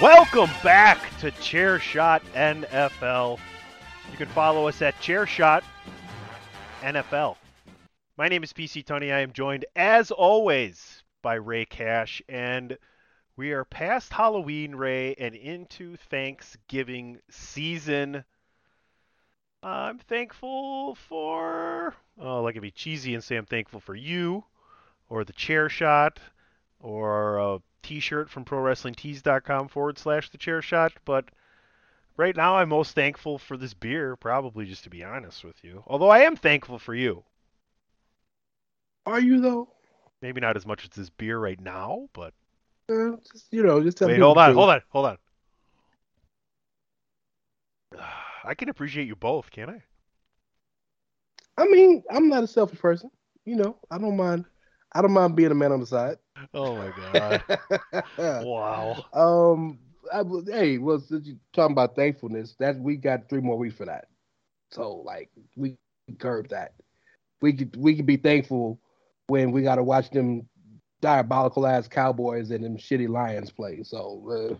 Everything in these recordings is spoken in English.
Welcome back to Chairshot NFL. You can follow us at Chairshot NFL. My name is PC Tony. I am joined, as always, by Ray Cash, and we are past Halloween, Ray, and into Thanksgiving season. I'm thankful for. Oh, like to be cheesy and say I'm thankful for you, or the chair shot, or a t-shirt from ProWrestlingTees.com forward slash the chair shot. But right now, I'm most thankful for this beer, probably just to be honest with you. Although I am thankful for you. Are you though? Maybe not as much as this beer right now, but Uh, just, you know, just tell wait, hold on, hold on, hold on. I can appreciate you both, can I? I mean, I'm not a selfish person. You know, I don't mind. I don't mind being a man on the side. Oh my god! wow. um, I, was- hey, well, since you talking about thankfulness, that we got three more weeks for that. So, like, we curb that. We could we could be thankful when we got to watch them diabolical ass Cowboys and them shitty Lions play. So, uh,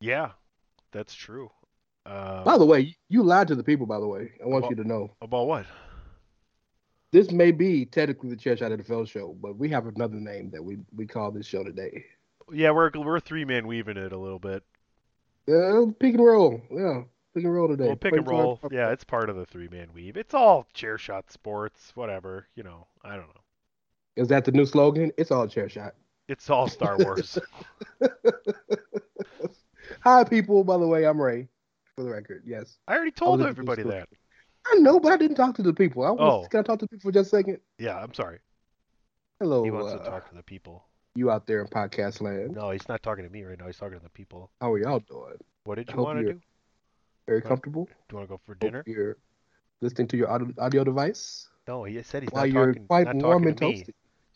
Yeah, that's true. Uh, by the way, you lied to the people. By the way, I want Well- you to know. about what? This may be technically the Chair Shot NFL show, but we have another name that we we call this show today. Yeah, we're we're three man weaving it a little bit. Uh, pick and roll, yeah, pick and roll today. Well, pick and Thanks a lot. roll. Yeah, it's part of the three man weave. It's all chair shot sports, whatever. You know, I don't know. Is that the new slogan? It's all Chair Shot. It's all Star Wars. Hi, people. By the way, I'm Ray. For the record, yes, I already told was- everybody that. I know, but I didn't talk to the people. I was, Oh. Can I talk to people for just a second? Yeah, I'm sorry. Hello, He wants to uh, talk to the people. you out there in podcast land. No, he's not talking to me right now. He's talking to the people. How are y'all doing? What did you want to do? Very comfortable. Do you want to go for dinner? You're listening to your audio, audio device No, he said he's while not talking. you're quite not warm talking and to me. toasty.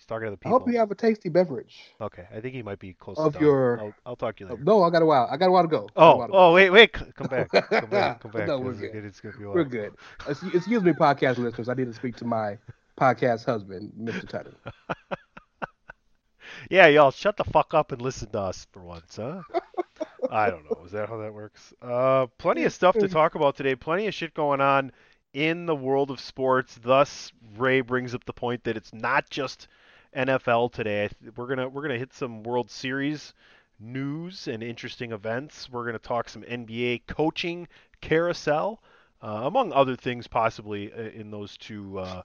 Talking to the people. I hope you have a tasty beverage. Okay, I think he might be close Of your- I'll, I'll talk to you later. No, I got a while. I got a while to go. Oh, to go. oh, wait, wait, come back, come back, come back. No, we're good. It's gonna be a We're good. Excuse excuse me, podcast listeners. I need to speak to my podcast husband, Mr. Tuttle. Yeah, y'all, shut the fuck up and listen to us for once, huh? I don't know. Is that how that works? Uh, plenty of stuff to talk about today. Plenty of shit going on in the world of sports. Thus, Ray brings up the point that it's not just NFL today. We're gonna we're gonna hit some World Series news and interesting events. We're gonna talk some NBA coaching carousel, uh, among other things, possibly uh, in those two uh,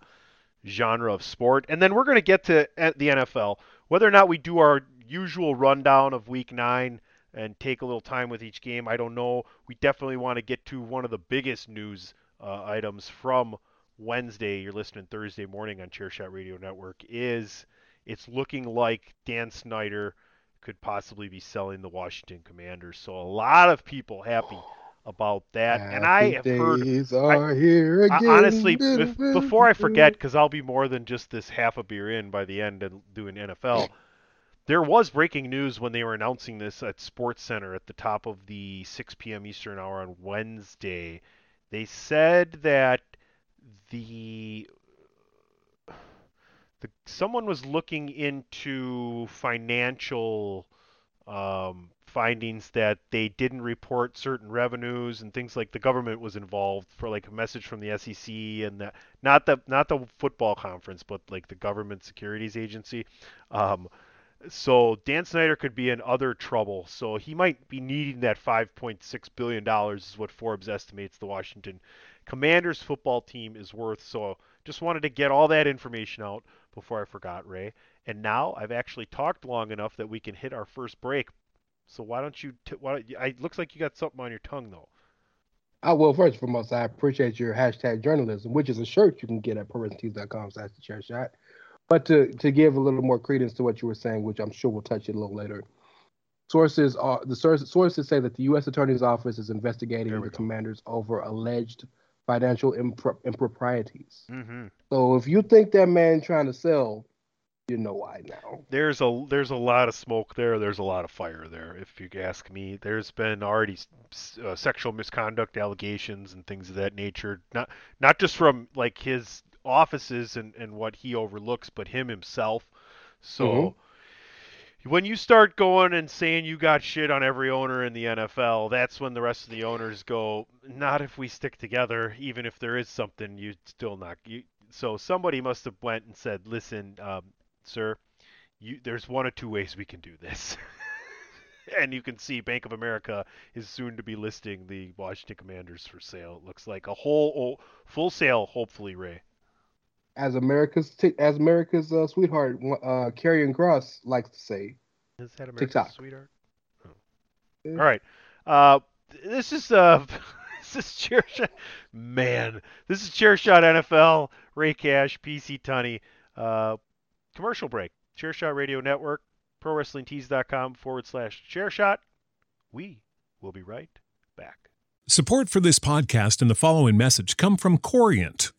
genre of sport. And then we're gonna get to the NFL. Whether or not we do our usual rundown of Week Nine and take a little time with each game, I don't know. We definitely want to get to one of the biggest news uh, items from Wednesday. You're listening Thursday morning on Chairshot Radio Network. Is it's looking like Dan Snyder could possibly be selling the Washington Commanders. So a lot of people happy about that. Happy and I have heard are I, here again. I, honestly, before I forget, because I'll be more than just this half a beer in by the end and doing NFL. There was breaking news when they were announcing this at Sports Center at the top of the 6 p.m. Eastern hour on Wednesday. They said that the the, someone was looking into financial um, findings that they didn't report certain revenues and things like the government was involved for like a message from the SEC and that not the not the football conference but like the government securities agency. Um, so Dan Snyder could be in other trouble. So he might be needing that 5.6 billion dollars is what Forbes estimates the Washington Commanders football team is worth. So just wanted to get all that information out before I forgot, Ray. And now I've actually talked long enough that we can hit our first break. So why don't you? T- why, don't you- it looks like you got something on your tongue though. Oh, well, first and foremost, I appreciate your hashtag journalism, which is a shirt you can get at ProWrestlingTees.com slash the chair shot. But to, to give a little more credence to what you were saying, which I'm sure we'll touch it a little later, sources are the sources, sources say that the U.S. Attorney's Office is investigating the go. commanders over alleged financial impro- improprieties. Mm-hmm. So if you think that man trying to sell, you know why now. There's a there's a lot of smoke there. There's a lot of fire there. If you ask me, there's been already uh, sexual misconduct allegations and things of that nature. Not not just from like his offices and and what he overlooks, but him himself. So. Mm-hmm when you start going and saying you got shit on every owner in the NFL, that's when the rest of the owners go, not if we stick together, even if there is something you still not. You, so somebody must have went and said, listen, um, sir, you, there's one or two ways we can do this. and you can see Bank of America is soon to be listing the Washington Commanders for sale. It looks like a whole oh, full sale, hopefully, Ray. As America's t- as America's uh, sweetheart, uh, Karrion Kross likes to say, is that America's TikTok. sweetheart? Oh. Yeah. All right. Uh, this is uh, this is chair shot. Man, this is chair shot NFL. Ray Cash, PC Tunney. Uh, commercial break. Chair Shot Radio Network. ProWrestlingTees.com forward slash chair shot. We will be right back. Support for this podcast and the following message come from Corient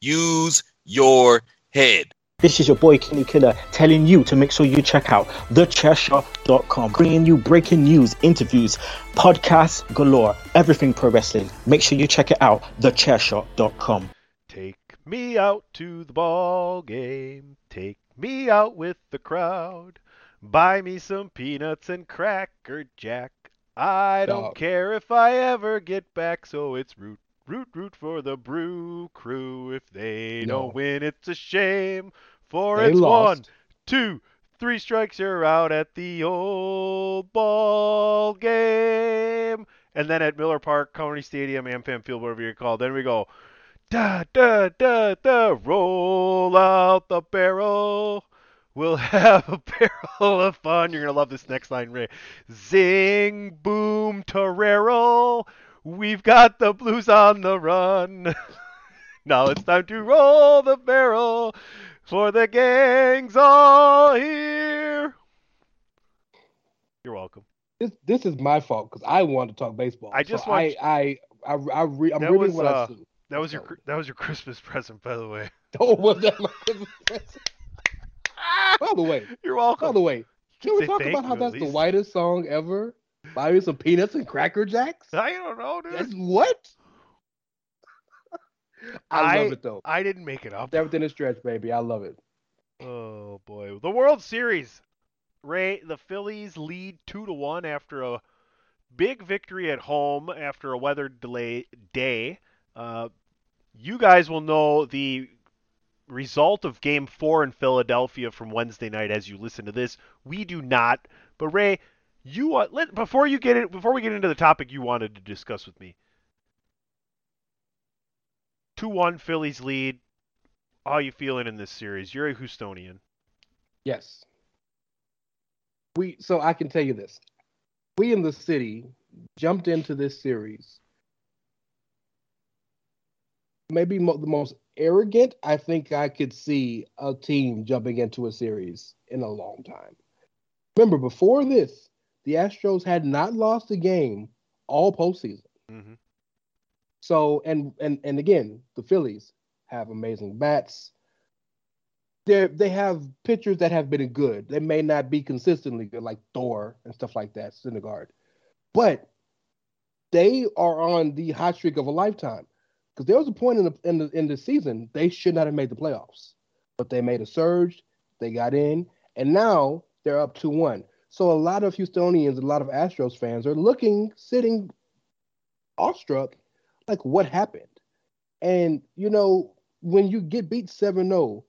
use your head. This is your boy Kenny Killer telling you to make sure you check out thechairshot.com, bringing you breaking news, interviews, podcasts galore, everything pro wrestling. Make sure you check it out, thechairshot.com. Take me out to the ball game. Take me out with the crowd. Buy me some peanuts and cracker jack. I don't Dog. care if I ever get back, so it's root, root, root for the brew crew. If they No. don't win, it's a shame. For They it's one, lost. two, three strikes, you're out at the old ball game. And then at Miller Park, County Stadium, AmFam Field, whatever you call it, then we go, da, da, da, da, roll out the barrel. We'll have a barrel of fun. You're going to love this next line, Ray. Zing, boom, Torero. We've got the blues on the run. now it's time to roll the barrel, for the gang's all here. You're welcome. This this is my fault because I want to talk baseball. I just so want- I I I, I re, I'm That reading was, what uh, I see. That was your that was your Christmas present, by the way. Oh, was that my Christmas present? By the way, You're welcome. by the way, can we talk about how that's the whitest song ever? Buy me some peanuts and cracker jacks. I don't know, dude. That's what? I, I- love it though. I didn't make it up. Everything is stretch, baby. I love it. Oh boy, the World Series. Ray, the Phillies lead two to one after a big victory at home after a weather delay day. Uh, you guys will know the result of Game Four in Philadelphia from Wednesday night as you listen to this. We do not, but Ray, you want let before you get it before we get into the topic you wanted to discuss with me. Two one Phillies lead. How are you feeling in this series? You're a Houstonian. Yes. We so I can tell you this. We in the city jumped into this series. Maybe mo- the most arrogant I think I could see a team jumping into a series in a long time. Remember, before this, the Astros had not lost a game all postseason. Mm-hmm. So and and and again, the Phillies have amazing bats. They they have pitchers that have been good. They may not be consistently good, like Thor and stuff like that, Syndergaard, but they are on the hot streak of a lifetime. Because there was a point in the in the in the season they should not have made the playoffs, but they made a surge. They got in, and now they're up two one. So a lot of Houstonians, a lot of Astros fans are looking, sitting awestruck, like what happened. And you know, when you get beat 7-0,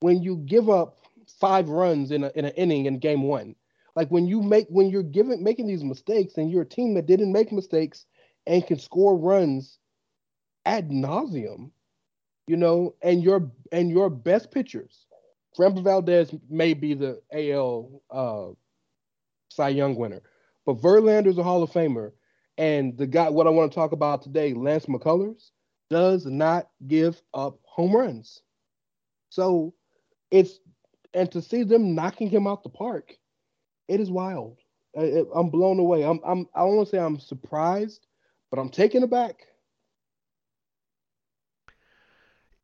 when you give up five runs in a in an inning in game one, like when you make when you're giving making these mistakes and you're a team that didn't make mistakes and can score runs ad nauseum, you know, and your and your best pitchers, Framber Valdez may be the AL uh, Cy Young winner, but Verlander's a Hall of Famer, and the guy what I want to talk about today, Lance McCullers, does not give up home runs. So it's and to see them knocking him out the park, it is wild. I, I'm blown away. I'm I'm I don't want to say I'm surprised, but I'm taken aback.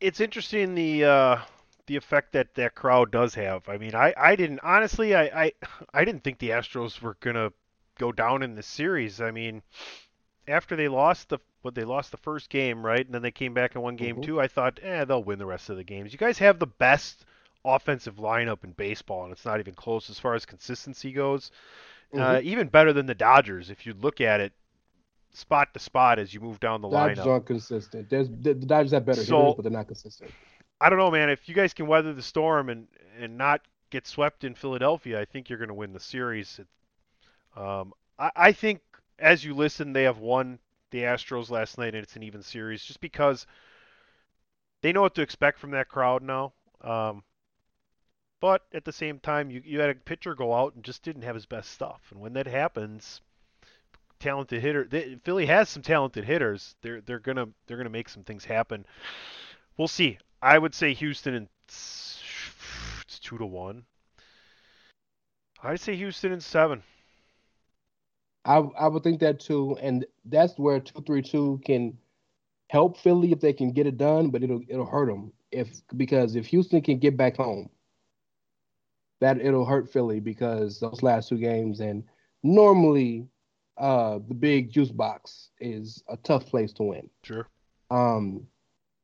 It's interesting the uh, the effect that that crowd does have. I mean, I, I didn't honestly I, I I didn't think the Astros were gonna go down in the series. I mean, after they lost the what they lost the first game, right, and then they came back and won game Mhm. two. I thought, eh, they'll win the rest of the games. You guys have the best offensive lineup in baseball, and it's not even close as far as consistency goes. Uh, even better than the Dodgers if you look at it spot to spot as you move down the Dodgers lineup. Dodgers aren't consistent. There's the, the Dodgers have better So- hitters, but they're not consistent. I don't know, man. If you guys can weather the storm and and not get swept in Philadelphia, I think you're going to win the series. Um, I, I think as you listen, they have won the Astros last night, and it's an even series, just because they know what to expect from that crowd now. Um, but at the same time, you you had a pitcher go out and just didn't have his best stuff, and when that happens, talented hitter. They, Philly has some talented hitters. They're they're gonna they're gonna make some things happen. We'll see. I would say Houston and it's two to one. I'd say Houston in seven. I I would think that too, and that's where two three two can help Philly if they can get it done, but it'll it'll hurt them if because if Houston can get back home, that it'll hurt Philly because those last two games and normally uh the big juice box is a tough place to win. Sure. Um,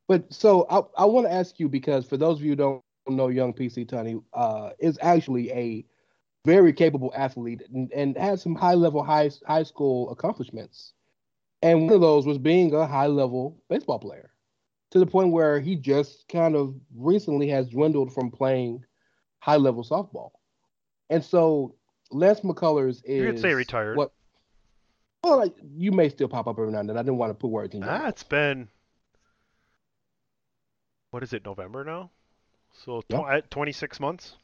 but so I I want to ask you because for those of you who don't know, young PC Tunney uh is actually a very capable athlete and, and had some high level high high school accomplishments. And one of those was being a high level baseball player to the point where he just kind of recently has dwindled from playing high level softball. And so Lance McCullers is You could say retired. What well like, you may still pop up every now and then. I didn't want to put words in your Ah, mouth. it's been what is it? November now. So tw- Yeah. uh, 26 months.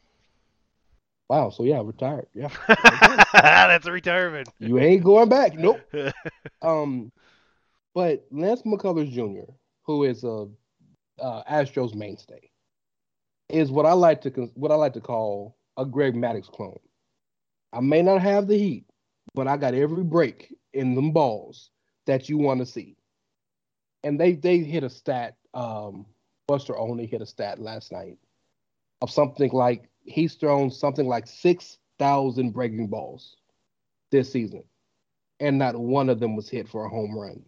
Wow, so yeah, retired. Yeah. That's a retirement. you ain't going back. Nope. Um, but Lance McCullers Jr., who is a uh, Astros mainstay, is what I like to what I like to call a Greg Maddux clone. I may not have the heat, but I got every break in them balls that you want to see. And they they hit a stat. Um, Buster Olney hit a stat last night of something like he's thrown something like six thousand breaking balls this season and not one of them was hit for a home run.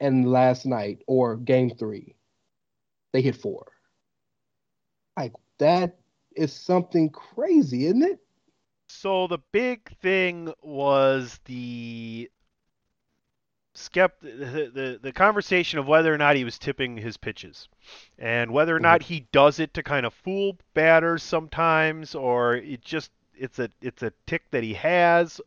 And last night or game three, they hit four. Like that is something crazy, isn't it? So the big thing was the skept the, the the conversation of whether or not he was tipping his pitches and whether or not mm-hmm. he does it to kind of fool batters sometimes or it just it's a it's a tick that he has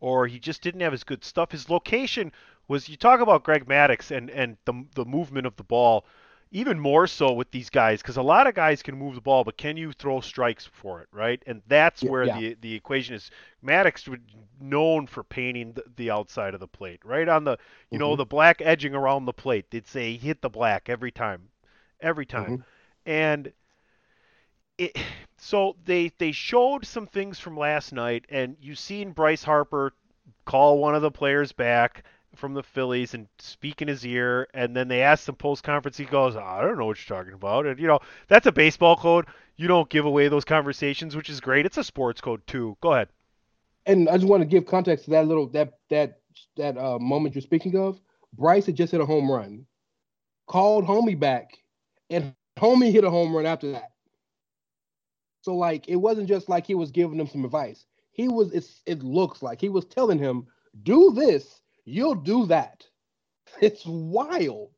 or he just didn't have his good stuff. His location was you talk about Greg Maddux and and the the movement of the ball even more so with these guys because a lot of guys can move the ball, but can you throw strikes for it, right? And that's Yeah, where yeah. the the equation is. Maddux was known for painting the, the outside of the plate, right on the you know Mhm. the black edging around the plate. They'd say hit the black every time, every time, Mhm. and it. So they they showed some things from last night, and you seen Bryce Harper call one of the players back from the Phillies and speak in his ear, and then they ask him post conference. He goes, "I don't know what you're talking about," and you know that's a baseball code. You don't give away those conversations, which is great. It's a sports code too. Go ahead. And I just want to give context to that little that that that uh, moment you're speaking of. Bryce had just hit a home run, called homie back, and homie hit a home run after that. So like it wasn't just like he was giving him some advice. He was it's it looks like he was telling him, do this, you'll do that. It's wild.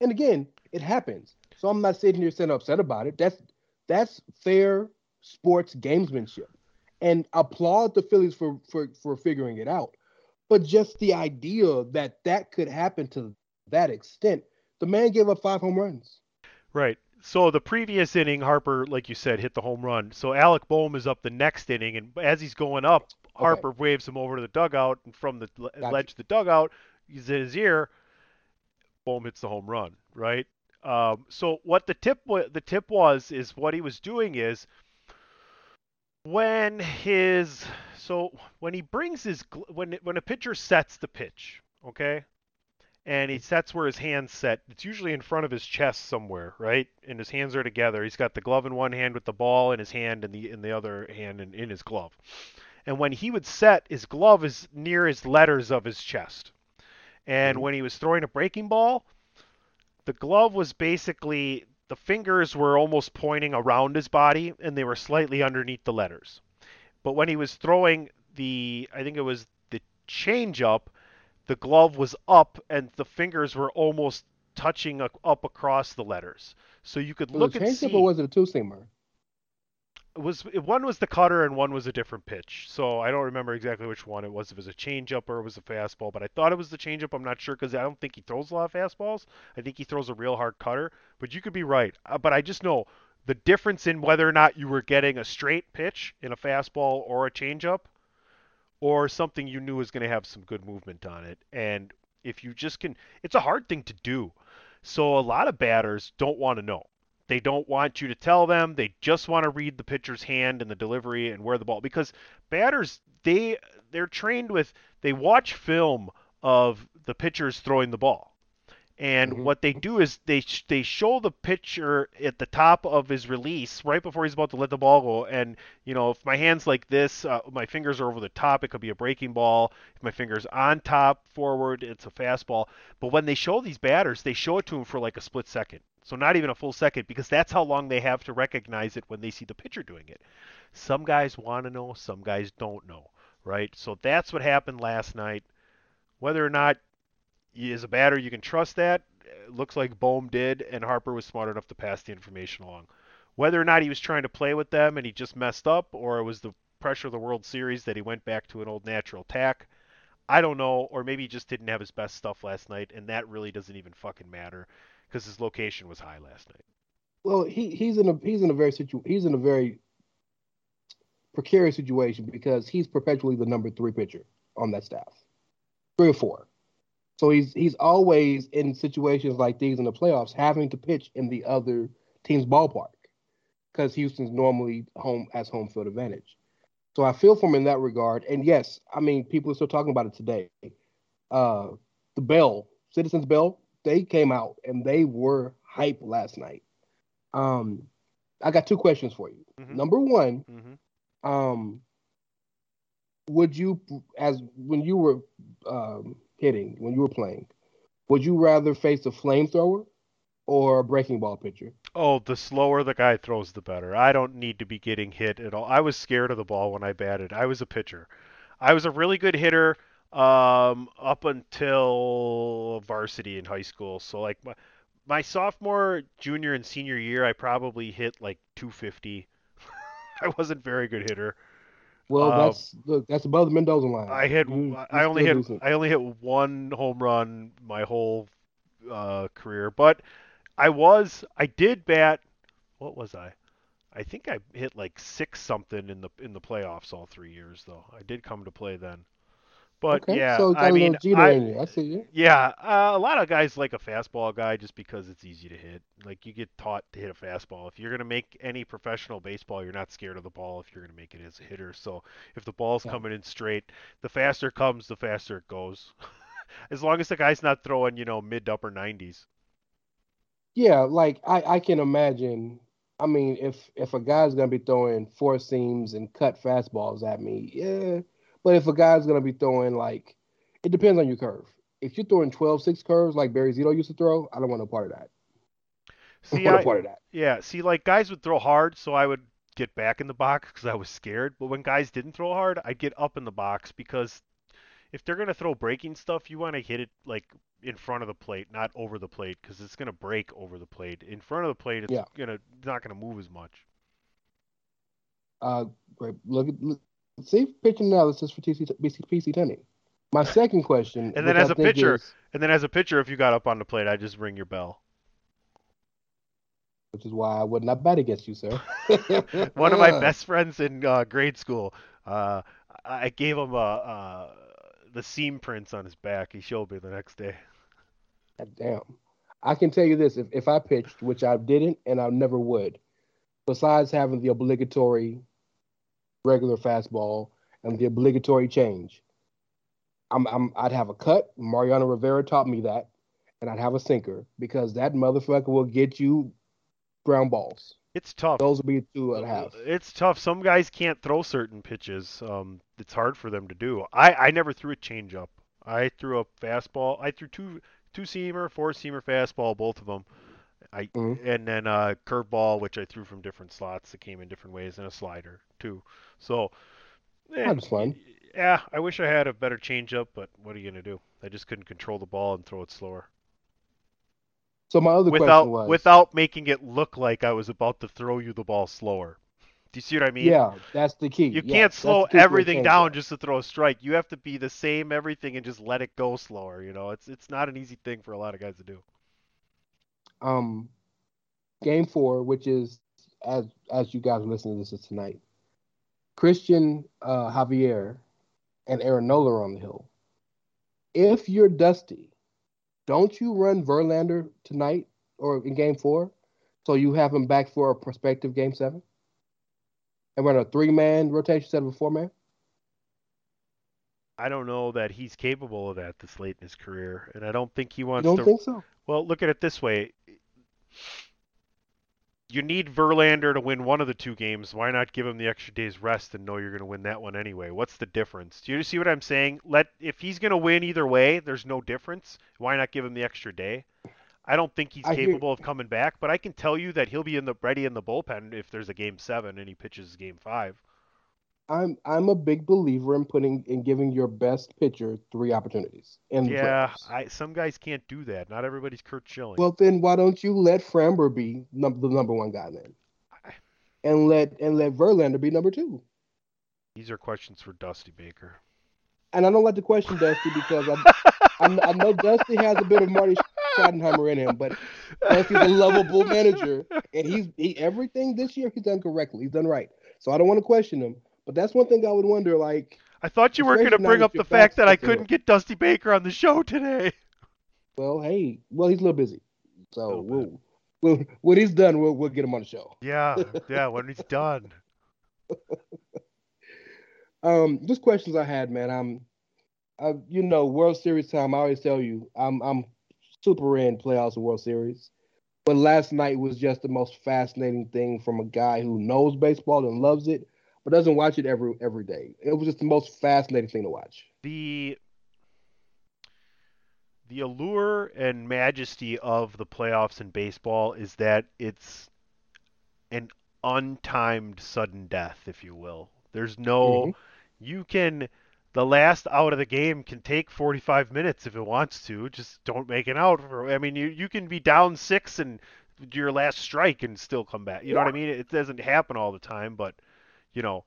And again, it happens. So I'm not sitting here saying upset about it. That's that's fair sports gamesmanship. And applaud the Phillies for for for figuring it out. But just the idea that that could happen to that extent, the man gave up five home runs. Right. So the previous inning, Harper, like you said, hit the home run. So Alec Bohm is up the next inning, and as he's going up, Harper waves him over to the dugout, and from the Gotcha. ledge to the dugout, he's in his ear. Bohm hits the home run. Right. Um, so what the tip the tip was is what he was doing is when his so when he brings his when when a pitcher sets the pitch, okay, and he sets where his hands set. It's usually in front of his chest somewhere, right? And his hands are together. He's got the glove in one hand with the ball in his hand, and the in the other hand in, in his glove. And when he would set, his glove is near his letters of his chest. And mm. when he was throwing a breaking ball, the glove was basically the fingers were almost pointing around his body, and they were slightly underneath the letters. But when he was throwing the, I think it was the change up, the glove was up and the fingers were almost touching up across the letters. So you could Was look a and changeup see. or was it a two seamer? Was one was the cutter and one was a different pitch. So I don't remember exactly which one it was. If it was a changeup or it was a fastball, but I thought it was the changeup. I'm not sure because I don't think he throws a lot of fastballs. I think he throws a real hard cutter. But you could be right. Uh, but I just know the difference in whether or not you were getting a straight pitch in a fastball or a changeup or something you knew was going to have some good movement on it. And if you just can, it's a hard thing to do. So a lot of batters don't want to know. They don't want you to tell them. They just want to read the pitcher's hand and the delivery and where the ball because batters they they're trained with they watch film of the pitchers throwing the ball. And Mhm. what they do is they they show the pitcher at the top of his release right before he's about to let the ball go. And you know, if my hands like this, uh, my fingers are over the top, it could be a breaking ball. If my fingers on top forward, it's a fastball. But when they show these batters, they show it to them for like a split second. So not even a full second because that's how long they have to recognize it when they see the pitcher doing it. Some guys want to know, some guys don't know, right? So that's what happened last night. Whether or not as a batter you can trust that, looks like Bohm did, and Harper was smart enough to pass the information along. Whether or not he was trying to play with them and he just messed up, or it was the pressure of the World Series that he went back to an old natural tack, I don't know. Or maybe he just didn't have his best stuff last night, and that really doesn't even fucking matter because his location was high last night. Well, he he's in a he's in a very situ he's in a very precarious situation because he's perpetually the number three pitcher on that staff, three or four. So he's he's always in situations like these in the playoffs, having to pitch in the other team's ballpark because Houston's normally home as home field advantage. So I feel for him in that regard. And yes, I mean people are still talking about it today. Uh, the Bell, Citizens Bell, they came out and they were hype last night. Um, I got two questions for you. Mhm. Number one, hmm um, would you, as when you were um, hitting, when you were playing, would you rather face a flamethrower or a breaking ball pitcher? Oh, the slower the guy throws, the better. I don't need to be getting hit at all. I was scared of the ball when I batted. I was a pitcher. I was a really good hitter um, up until varsity in high school. So like my, my sophomore, junior, and senior year, I probably hit like 250. I wasn't very good hitter. Well, Uh, that's look, that's above the Mendoza line. I hit. You- I only hit. decent. I only hit one home run my whole uh, career, but I was. I did bat. What was I? I think I hit like six something in the in the playoffs all three years though. I did come to play then. But okay, yeah, so I mean, I. I see you. yeah, uh, a lot of guys like a fastball guy just because it's easy to hit. Like you get taught to hit a fastball. If you're gonna make any professional baseball, you're not scared of the ball. If you're gonna make it as a hitter, so if the ball's Yeah. coming in straight, the faster it comes, the faster it goes. as long as the guy's not throwing, you know, mid to upper 90s. Yeah, like I, I can imagine. I mean, if if a guy's gonna be throwing four seams and cut fastballs at me, yeah. But if a guy's gonna be throwing like, it depends on your curve. If you're throwing 12-6 curves like Barry Zito used to throw, I don't want no part of that. I See, don't want I, part of that. yeah, see, like guys would throw hard, so I would get back in the box because I was scared. But when guys didn't throw hard, I'd get up in the box because if they're gonna throw breaking stuff, you want to hit it like in front of the plate, not over the plate, because it's gonna break over the plate. In front of the plate, it's Yeah. gonna not gonna move as much. Uh, great. Look at look, see pitch analysis for TC, PC Tunney. My second question, And then as I a pitcher- is- And then as a pitcher, if you got up on the plate, I'd just ring your bell. which is why I would not bet against you, sir. One of my best friends in uh, grade school, uh, I I gave him a, uh, the seam prints on his back. He showed me the next day. God Damn. I can tell you this: if if I pitched, which I didn't, and I never would, besides having the obligatory regular fastball and the obligatory change, I'm, I'm I'd have a cut. Mariano Rivera taught me that, and I'd have a sinker because that motherfucker will get you ground balls. It's tough. Those would be two I'd have. It's tough. Some guys can't throw certain pitches. Um, it's hard for them to do. I, I never threw a changeup. I threw a fastball. I threw two two seamer, four seamer fastball, both of them. I Mhm. and then a curveball, which I threw from different slots that came in different ways, and a slider too. So eh, That was fun. Yeah, I wish I had a better changeup, but what are you gonna do? I just couldn't control the ball and throw it slower So my other without question was without making it look like I was about to throw you the ball slower. Do you see what I mean? yeah, that's the key. You Yeah, can't slow the key to a everything down just to throw a strike. You have to be the same everything and just let it go slower. You know, it's it's not an easy thing for a lot of guys to do. Um game four, which is as as you guys are listening to this tonight. Christian uh, Javier and Aaron Nola on the hill. If you're Dusty, don't you run Verlander tonight or in game four? So you have him back for a prospective game seven? And run a three man rotation instead of a four man? I don't know that he's capable of that this late in his career, and I don't think he wants You don't to. think so? Well, look at it this way. You need Verlander to win one of the two games. Why not give him the extra day's rest and know you're going to win that one anyway? What's the difference? Do you see what I'm saying? Let if he's going to win either way, there's no difference. Why not give him the extra day? I don't think he's I hear- capable of coming back, but I can tell you that he'll be in the ready in the bullpen if there's a game seven and he pitches game five. I'm I'm a big believer in putting in giving your best pitcher three opportunities. The Yeah. I, some guys can't do that. Not everybody's Curt Schilling. Well, then why don't you let Framber be num- the number one guy then, and let and let Verlander be number two? These are questions for Dusty Baker. And I don't like to question Dusty because I I, I know Dusty has a bit of Marty Schottenheimer in him, but Dusty's a lovable manager, and he's he, everything this year he's done correctly. He's done right, so I don't want to question him. But that's one thing I would wonder. Like, I thought you were going to bring up the fact that I up to him. couldn't get Dusty Baker on the show today. well, hey, well he's a little busy, so Little we'll, we'll when he's done, we'll we'll get him on the show. Yeah, yeah, when he's done. Um, just questions I had, man. I'm, I, you know, World Series time. I always tell you, I'm, I'm super in playoffs and World Series. But last night was just the most fascinating thing from a guy who knows baseball and loves it, but doesn't watch it every every day. It was just the most fascinating thing to watch. The the allure and majesty of the playoffs in baseball is that it's an untimed sudden death, if you will. There's no Mhm. you can the last out of the game can take 45 minutes if it wants to. Just don't make it out. For, I mean, you you can be down six and your last strike and still come back. You know what I mean? It doesn't happen all the time, but you know,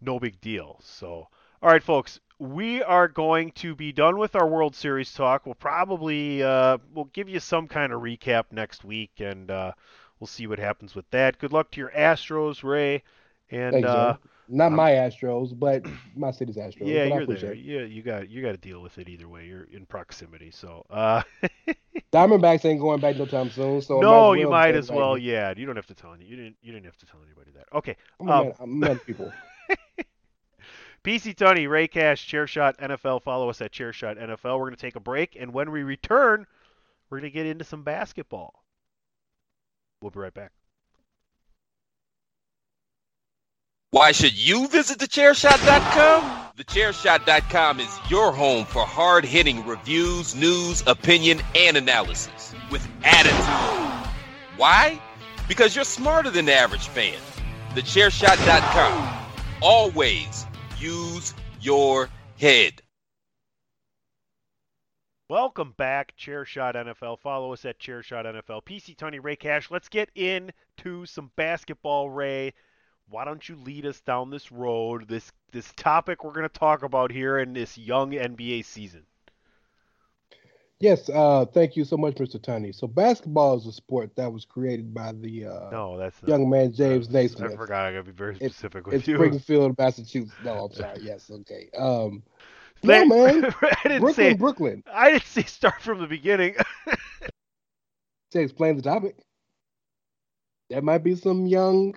no big deal. So, all right, folks, we are going to be done with our World Series talk. We'll probably uh, we'll give you some kind of recap next week, and uh, we'll see what happens with that. Good luck to your Astros, Ray, and Thanks, uh. Not um, my Astros, but my city's Astros. yeah, you're there. it. Yeah, you got you got to deal with it either way. You're in proximity, so uh, Diamondbacks ain't going back no time soon. So no, you might as well. you. Yeah, you don't have to tell any. You didn't. You didn't have to tell anybody that. Okay. I'm Um, man, I'm a people. PC Tony, Ray Cash, Chairshot NFL. Follow us at Chairshot NFL. We're going to take a break, and when we return, we're going to get into some basketball. We'll be right back. Why should you visit thechairshot.com? Thechairshot.com is your home for hard hitting reviews, news, opinion, and analysis with attitude. Why? Because you're smarter than the average fan. Thechairshot.com. Always use your head. Welcome back, Chairshot NFL. Follow us at Chairshot NFL. PC Tony, Ray Cash. Let's get into some basketball, Ray. Why don't you lead us down this road, this this topic we're going to talk about here in this young NBA season? Yes, uh, thank you so much, Mr. Tunney. So basketball is a sport that was created by the uh, No, that's not, young man James I Naismith. forgot. I got to be very specific with you. It's you. Springfield, Massachusetts. No, I'm sorry. Yes, okay. Um, no, man. I didn't Brooklyn, say. Brooklyn. I didn't say start from the beginning. To explain the topic, there might be some young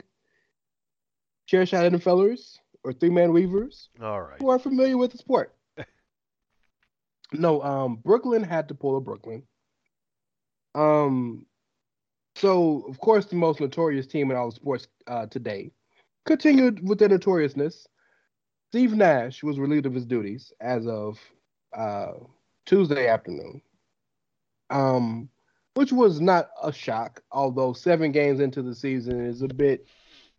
chair shot fellers, or three man weavers All right. who are familiar with the sport. no, um, Brooklyn had to pull a Brooklyn. Um, so of course the most notorious team in all of sports uh, today continued with their notoriousness. Steve Nash was relieved of his duties as of uh, Tuesday afternoon, um, which was not a shock. Although seven games into the season is a bit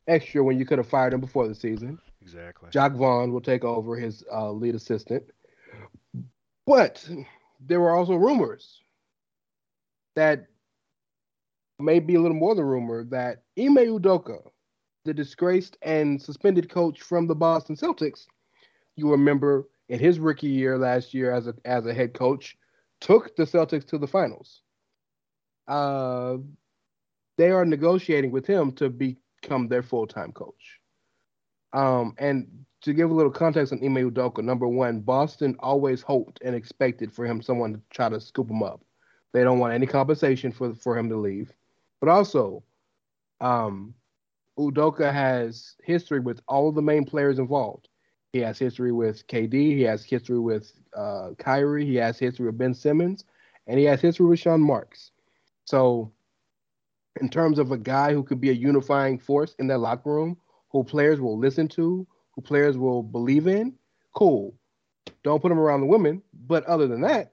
extra when you could have fired him before the season. Exactly. Jacque Vaughn will take over his uh, lead assistant. But there were also rumors that may be a little more than rumor that Ime Udoka, the disgraced and suspended coach from the Boston Celtics, you remember in his rookie year last year as a as a head coach, took the Celtics to the finals. Uh, they are negotiating with him to become their full time coach. Um, and to give a little context on Ime Udoka, number one, Boston always hoped and expected for him someone to try to scoop him up. They don't want any compensation for for him to leave. But also, um, Udoka has history with all the main players involved. He has history with KD. He has history with uh, Kyrie. He has history with Ben Simmons, and he has history with Sean Marks. So, in terms of a guy who could be a unifying force in that locker room, who players will listen to, who players will believe in, cool. Don't put him around the women. But other than that,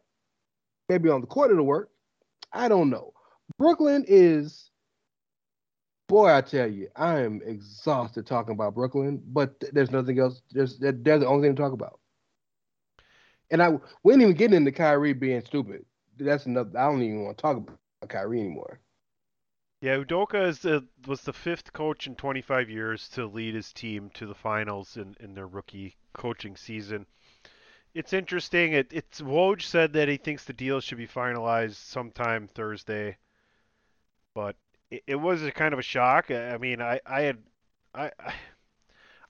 maybe on the court it'll work. I don't know. Brooklyn is, boy, I tell you, I am exhausted talking about Brooklyn. But th- there's nothing else. There's they're the only thing to talk about. And I we ain't even getting into Kyrie being stupid. That's enough. I don't even want to talk about Kyrie anymore. Yeah, Udoka is the, was the fifth coach in 25 years to lead his team to the finals in, in their rookie coaching season. It's interesting. It, it's Woj said that he thinks the deal should be finalized sometime Thursday, but it, it was a kind of a shock. I mean, I, I had, I, I,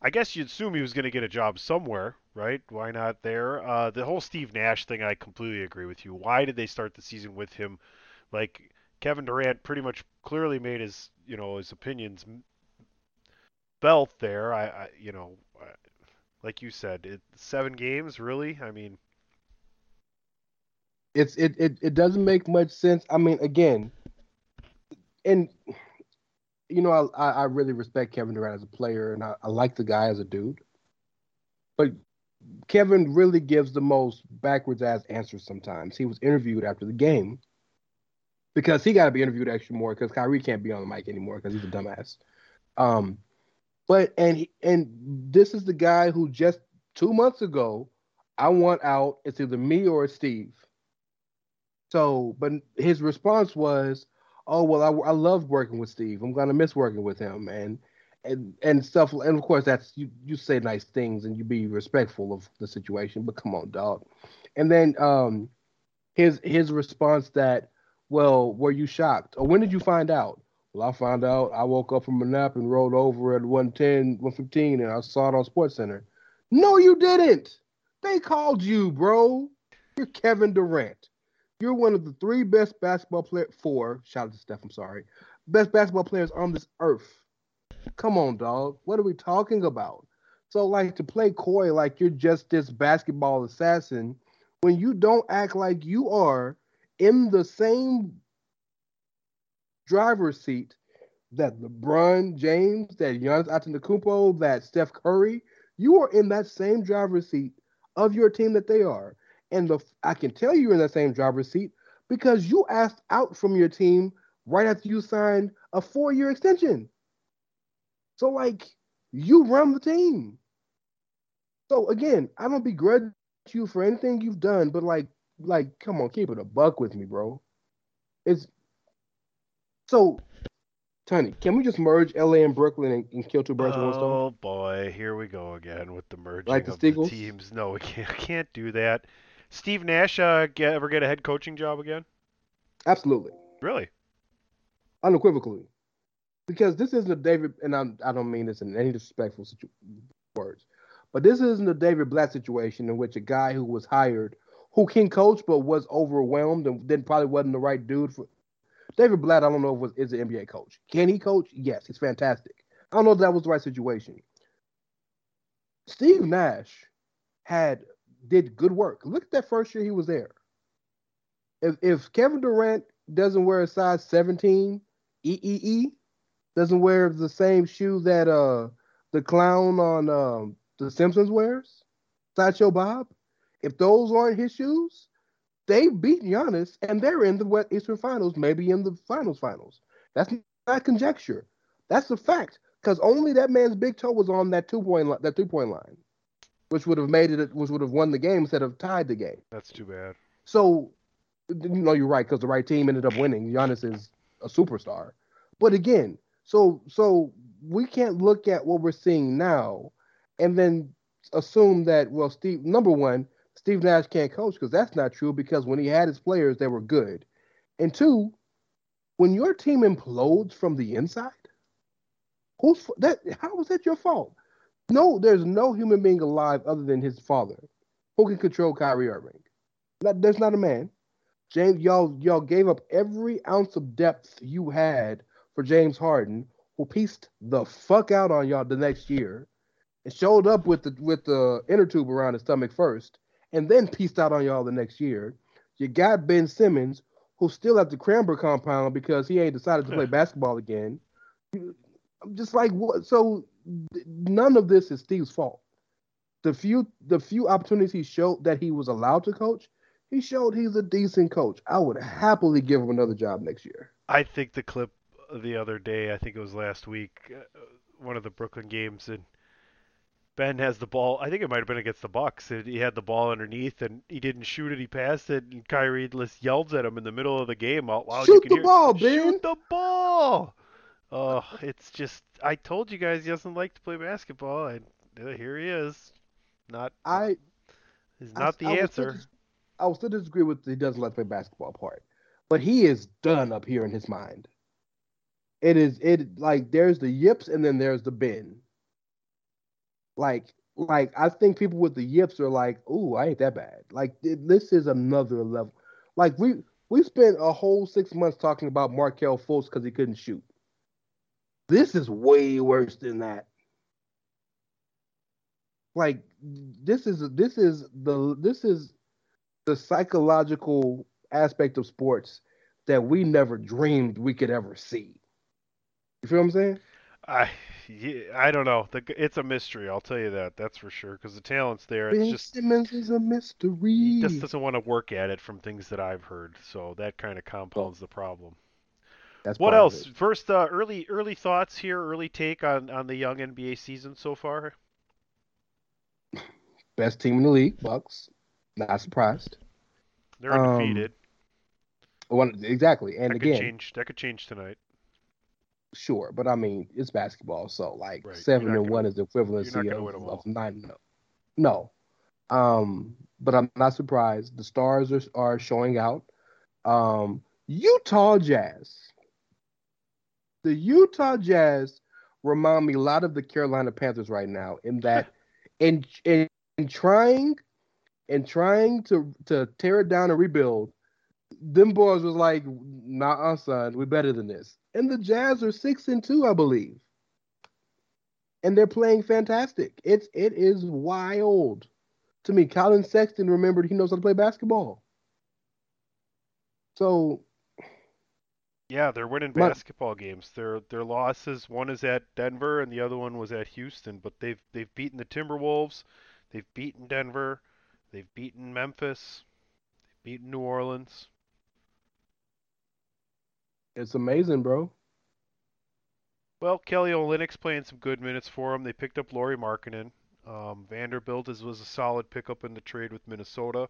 I guess you'd assume he was going to get a job somewhere, right? Why not there? Uh, the whole Steve Nash thing, I completely agree with you. Why did they start the season with him? Like Kevin Durant pretty much clearly made his you know his opinions felt there. I, I you know, like you said, it, seven games really. I mean, it's it, it it doesn't make much sense. I mean, again, and you know, I I really respect Kevin Durant as a player, and I, I like the guy as a dude, but Kevin really gives the most backwards ass answers sometimes. He was interviewed after the game because he got to be interviewed extra more because Kyrie can't be on the mic anymore because he's a dumbass. Um, but and and this is the guy who just two months ago, I want out. It's either me or Steve. So, but his response was, "Oh well, I, I loved working with Steve. I'm gonna miss working with him." And and and stuff. And of course, that's you. You say nice things and you be respectful of the situation. But come on, dog. And then um, his his response that well, were you shocked? Or when did you find out? Well, I found out I woke up from a nap and rolled over at 110, 115, and I saw it on Sports Center. No, you didn't. They called you, bro. You're Kevin Durant. You're one of the three best basketball players, four, shout out to Steph, I'm sorry, best basketball players on this earth. Come on, dog. What are we talking about? So, like, to play coy like you're just this basketball assassin when you don't act like you are in the same driver's seat that LeBron James, that Giannis Antetokounmpo, that Steph Curry, you are in that same driver's seat of your team that they are. And the I can tell you're in that same driver's seat because you asked out from your team right after you signed a four-year extension. So like you run the team. So again, I don't begrudge you for anything you've done, but like like, come on, keep it a buck with me, bro. It's so Tony, can we just merge LA and Brooklyn and, and kill two birds with one stone? Oh boy, here we go again with the merging Like the of the teams. No, we can't, can't do that. Steve Nash uh, get, ever get a head coaching job again? Absolutely, Really? unequivocally, because this isn't a David, and I'm, I don't mean this in any disrespectful situ- words, but this isn't a David Blatt situation in which a guy who was hired, who can coach but was overwhelmed and then probably wasn't the right dude for. David Blatt, I don't know if was is an NBA coach. Can he coach? Yes, he's fantastic. I don't know if that was the right situation. Steve Nash had did good work. Look at that first year he was there. If if Kevin Durant doesn't wear a size 17 EEE, doesn't wear the same shoe that uh the clown on um the Simpsons wears, Sideshow Bob, if those aren't his shoes, they beat Giannis and they're in the West Eastern Finals, maybe in the Finals Finals. That's not conjecture. That's a fact. Because only that man's big toe was on that two point li- that three point line, which would have made it, which would have won the game instead of tied the game. That's too bad. So, you know, you're right because the right team ended up winning. Giannis is a superstar, but again, so so we can't look at what we're seeing now and then assume that well, Steve, number one, Steve Nash can't coach because that's not true. Because when he had his players, they were good, and two, when your team implodes from the inside, who's that? How was that your fault? no, there's no human being alive other than his father who can control Kyrie Irving. Not, there's not a man. James, y'all, y'all gave up every ounce of depth you had for James Harden, who pieced the fuck out on y'all the next year, and showed up with the with the inner tube around his stomach first, and then pieced out on y'all the next year. You got Ben Simmons, who's still at the Cranberry compound because he ain't decided to play basketball again. I'm just like, what? So none of this is Steve's fault. The few the few opportunities he showed that he was allowed to coach, he showed he's a decent coach. I would happily give him another job next year. I think the clip the other day, I think it was last week, uh, one of the Brooklyn games, and Ben has the ball. I think it might have been against the Bucks. He had the ball underneath, and he didn't shoot it. He passed it, and Kyrie just yells at him in the middle of the game out loud. Shoot the hear, ball, Ben. Shoot the ball. Oh, it's just I told you guys he doesn't like to play basketball, and uh, here he is. Not I is I- not the I will still answer. I will still disagree with the he doesn't like to play basketball part, but he is done up here in his mind. It is it like there's the yips and then there's the Ben. Like like I think people with the yips are like, "Ooh, I ain't that bad." Like this is another level. Like we we spent a whole six months talking about Markelle Fultz because he couldn't shoot. This is way worse than that. Like this is this is the this is the psychological aspect of sports that we never dreamed we could ever see. You feel what I'm saying? I yeah, I don't know. The, it's a mystery. I'll tell you that. That's for sure. Because the talent's there. It's Ben just Simmons is a mystery. he just doesn't want to work at it from things that I've heard. So that kind of compounds the problem. That's What else? First, uh, early early thoughts here. Early take on on the young NBA season so far. Best team in the league, Bucks. Not surprised. They're Um, undefeated. One exactly. And that again, could change. That could change tonight. Sure, but I mean it's basketball, so like Right. seven and gonna- one is the equivalency gonna win 'em of, of nine. No, no. Um, but I'm not surprised. The stars are are showing out. Um, Utah Jazz. The Utah Jazz remind me a lot of the Carolina Panthers right now in that in in, in trying in trying to to tear it down and rebuild, them boys was like, nah, uh, son, we're better than this. And the Jazz are six and two, I believe. And they're playing fantastic. It's it is wild. To me, Collin Sexton remembered he knows how to play basketball. So Yeah, they're winning My- basketball games. Their their losses, one is at Denver and the other one was at Houston, but they've they've beaten the Timberwolves, they've beaten Denver, they've beaten Memphis, they've beaten New Orleans. It's amazing, bro. Well, Kelly Olynyk's playing some good minutes for them. They picked up Lauri Markkanen. Um, Vanderbilt is, was a solid pickup in the trade with Minnesota.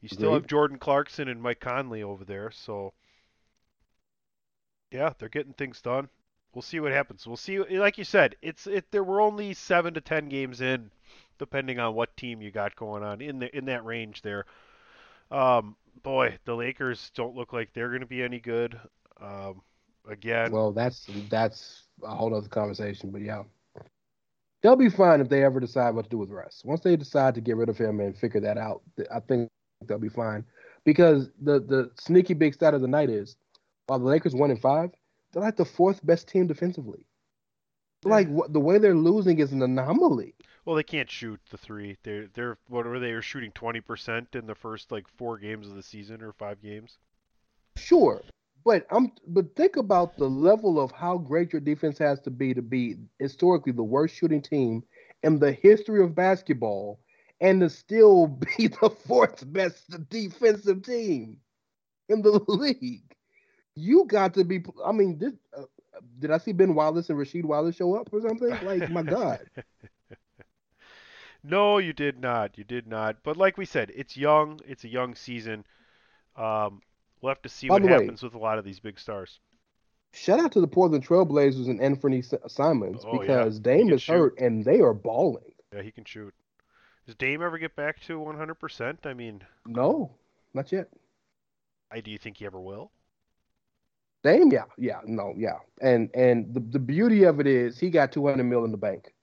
You still Agreed. have Jordan Clarkson and Mike Conley over there, so yeah, they're getting things done. We'll see what happens. We'll see. Like you said, it's it. There were only seven to ten games in, depending on what team you got going on in the in that range there. Um, boy, the Lakers don't look like they're going to be any good. Um, again, Well, that's that's a whole other conversation, but yeah. They'll be fine if they ever decide what to do with Russ. Once they decide to get rid of him and figure that out, I think they'll be fine. Because the the sneaky big stat of the night is, while the Lakers one and five, they're like the fourth best team defensively. Like what, the way they're losing is an anomaly. Well, they can't shoot the three. They're they're what were they? Were shooting twenty percent in the first like four games of the season or five games. Sure, but I'm but think about the level of how great your defense has to be to be historically the worst shooting team in the history of basketball, and to still be the fourth best defensive team in the league. You got to be. I mean, this, uh, did I see Ben Wallace and Rasheed Wallace show up or something? Like, my God. No, you did not. You did not. But like we said, it's young. It's a young season. Um, we'll have to see By what the way- happens with a lot of these big stars. Shout out to the Portland Trailblazers and Anfernee Simons Oh, because He Dame is shoot. hurt and they are balling. Yeah, he can shoot. Does Dame ever get back to 100%? I mean, No, not yet. I do you think he ever will? Dame, yeah, yeah, no, yeah, and and the, the beauty of it is he got two hundred mil in the bank.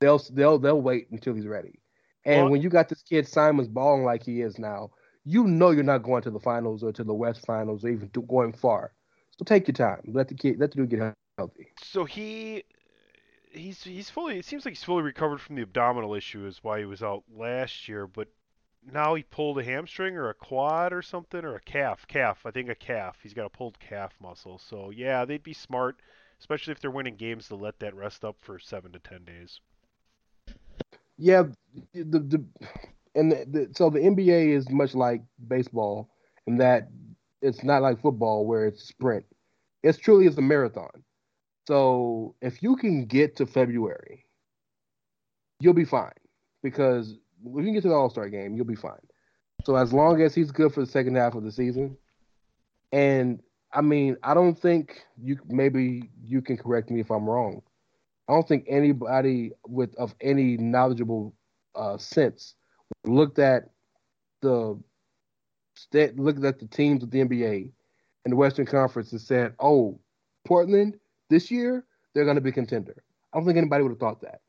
they'll they'll they'll wait until he's ready. And Well- when you got this kid Simons balling like he is now, you know you're not going to the finals or to the West Finals or even to going far. So take your time. Let the kid let the dude get healthy. So he he's he's fully it seems like he's fully recovered from the abdominal issue is why he was out last year, but now he pulled a hamstring or a quad or something or a calf. Calf, I think a calf. He's got a pulled calf muscle. So yeah, they'd be smart, especially if they're winning games to let that rest up for seven to ten days. Yeah, the the and the, so the NBA is much like baseball in that it's not like football where it's sprint. It's truly is a marathon. So if you can get to February, you'll be fine because if you can get to the All Star game, you'll be fine. So as long as he's good for the second half of the season, and I mean, I don't think you maybe you can correct me if I'm wrong. I don't think anybody with of any knowledgeable uh, sense looked at the stat, looked at the teams of the NBA and the Western Conference and said, "Oh, Portland this year they're going to be contender." I don't think anybody would have thought that.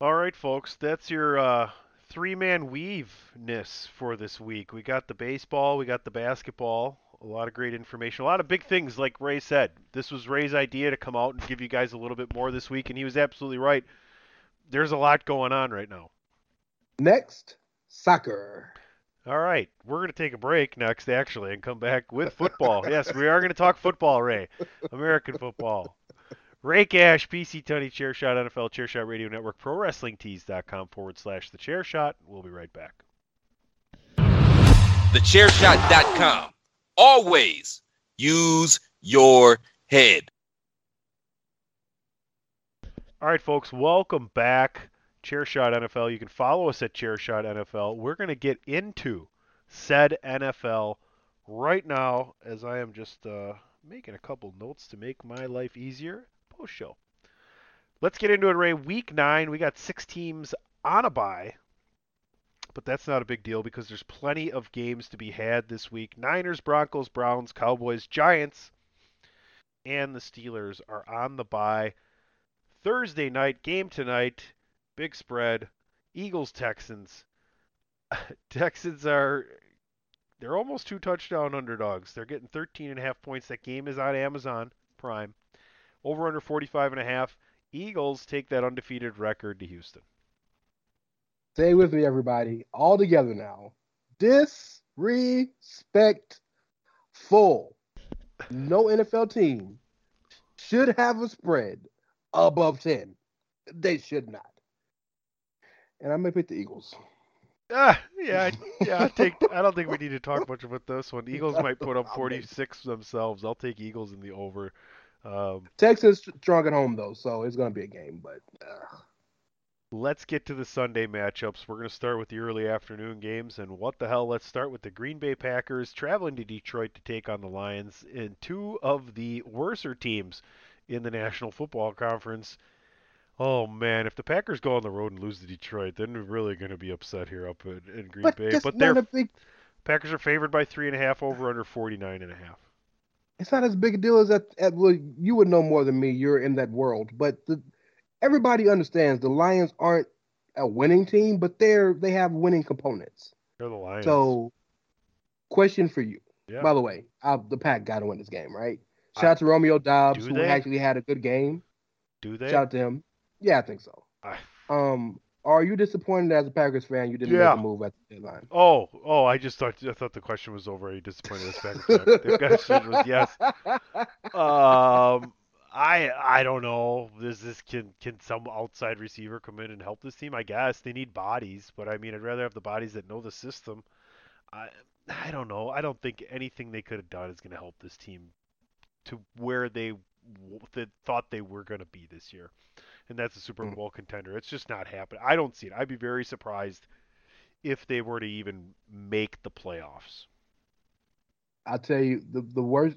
All right, folks, that's your uh, three-man weave-ness for this week. We got the baseball, we got the basketball, a lot of great information, a lot of big things, like Ray said. This was Ray's idea to come out and give you guys a little bit more this week, and he was absolutely right. There's a lot going on right now. Next, soccer. All right, we're going to take a break next, actually, and come back with football. yes, we are going to talk football, Ray. American football. Ray Cash, PC Tony, Chairshot, NFL, Chairshot Radio Network, Pro Wrestling ProWrestlingTees.com forward slash The Chairshot. We'll be right back. TheChairShot.com. Always use your head. All right, folks, welcome back. Chairshot NFL. You can follow us at Chairshot NFL. We're going to get into said NFL right now as I am just uh, making a couple notes to make my life easier post show. Let's get into it, Ray. Week nine, we got six teams on a bye, but that's not a big deal because there's plenty of games to be had this week. Niners, Broncos, Browns, Cowboys, Giants, and the Steelers are on the bye. Thursday night game tonight, big spread. Eagles Texans. Texans are they're almost two touchdown underdogs. They're getting 13 and a half points. That game is on Amazon Prime. Over under 45 and a half. Eagles take that undefeated record to Houston. Stay with me, everybody. All together now. Disrespect full. No NFL team should have a spread above 10. They should not. And I'm going to pick the Eagles. Ah, yeah, I- yeah. I take. I don't think we need to talk much about this one. Eagles might put up 46 themselves. I'll take Eagles in the over. Um, Texas strong at home, though, so it's going to be a game. But uh, Let's get to the Sunday matchups. We're going to start with the early afternoon games. And what the hell? Let's start with the Green Bay Packers traveling to Detroit to take on the Lions in two of the worser teams in the National Football Conference. Oh, man. If the Packers go on the road and lose to Detroit, then we're really going to be upset here up in, in Green but Bay. But they're a big. Packers are favored by three and a half over under 49 and a half. It's not as big a deal as that. As, well, you would know more than me. You're in that world, but the, everybody understands the Lions aren't a winning team, but they're they have winning components. They're the Lions. So, question for you. yeah. By the way, uh, the Pack got to win this game, right? Shout out to Romeo Doubs, who they? actually had a good game. do they? Shout out to him. Yeah, I think so. I- Um, are you disappointed as a Packers fan you didn't Yeah. make a move at the deadline? Oh, oh! I just thought I thought the question was over. Are you disappointed as Packers? fan? the question was yes. Um, I I don't know. Is this can can some outside receiver come in and help this team? I guess they need bodies, but I mean, I'd rather have the bodies that know the system. I I don't know. I don't think anything they could have done is going to help this team to where they that thought they were going to be this year, and that's a Super Mm. Bowl contender. It's just not happening. I don't see it. I'd be very surprised if they were to even make the playoffs. I tell you, the, the worst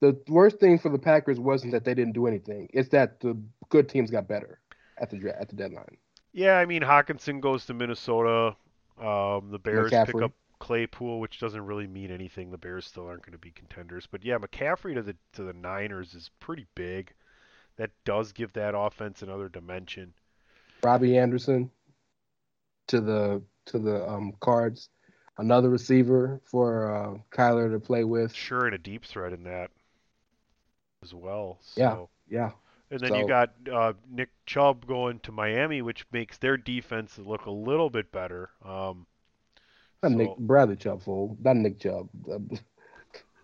the worst thing for the Packers wasn't that they didn't do anything. It's that the good teams got better at the at the deadline. Yeah, I mean Hockenson goes to Minnesota. Um, the Bears pick up Claypool, which doesn't really mean anything. The Bears still aren't going to be contenders. But yeah, McCaffrey to the to the Niners is pretty big. That does give that offense another dimension. Robbie Anderson to the to the um, Cards, another receiver for uh, Kyler to play with. Sure, and a deep threat in that as well. So. Yeah, yeah. And then So- you got uh, Nick Chubb going to Miami, which makes their defense look a little bit better. Um, Not so- Nick Bradley Chubb, fool. Not Nick Chubb.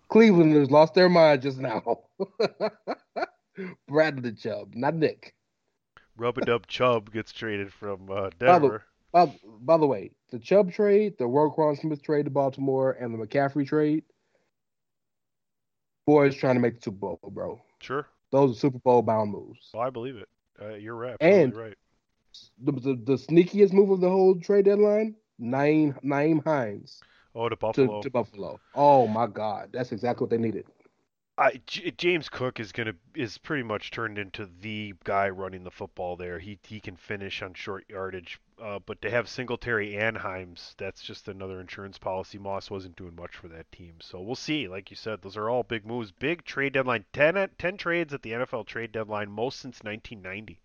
Cleveland has lost their mind just now. Bradley Chubb, not Nick. Rub-a-dub Chubb gets traded from uh, By the, Denver. by, by the way, the Chubb trade, the Roquan Smith trade to Baltimore, and the McCaffrey trade, boys trying to make the Super Bowl, bro. Sure. Those are Super Bowl bound moves. Well, I believe it. Uh, you're right. And- right. The, the the sneakiest move of the whole trade deadline, Nyheim Nyheim Hines Oh, to to, Buffalo. to Buffalo. Oh my God, that's exactly what they needed. I, J- James Cook is gonna is pretty much turned into the guy running the football there. He he can finish on short yardage, uh, but to have Singletary and Hines, that's just another insurance policy. Moss wasn't doing much for that team, so we'll see. Like you said, those are all big moves. Big trade deadline. 10, at- 10 trades at the NFL trade deadline, most since 1990.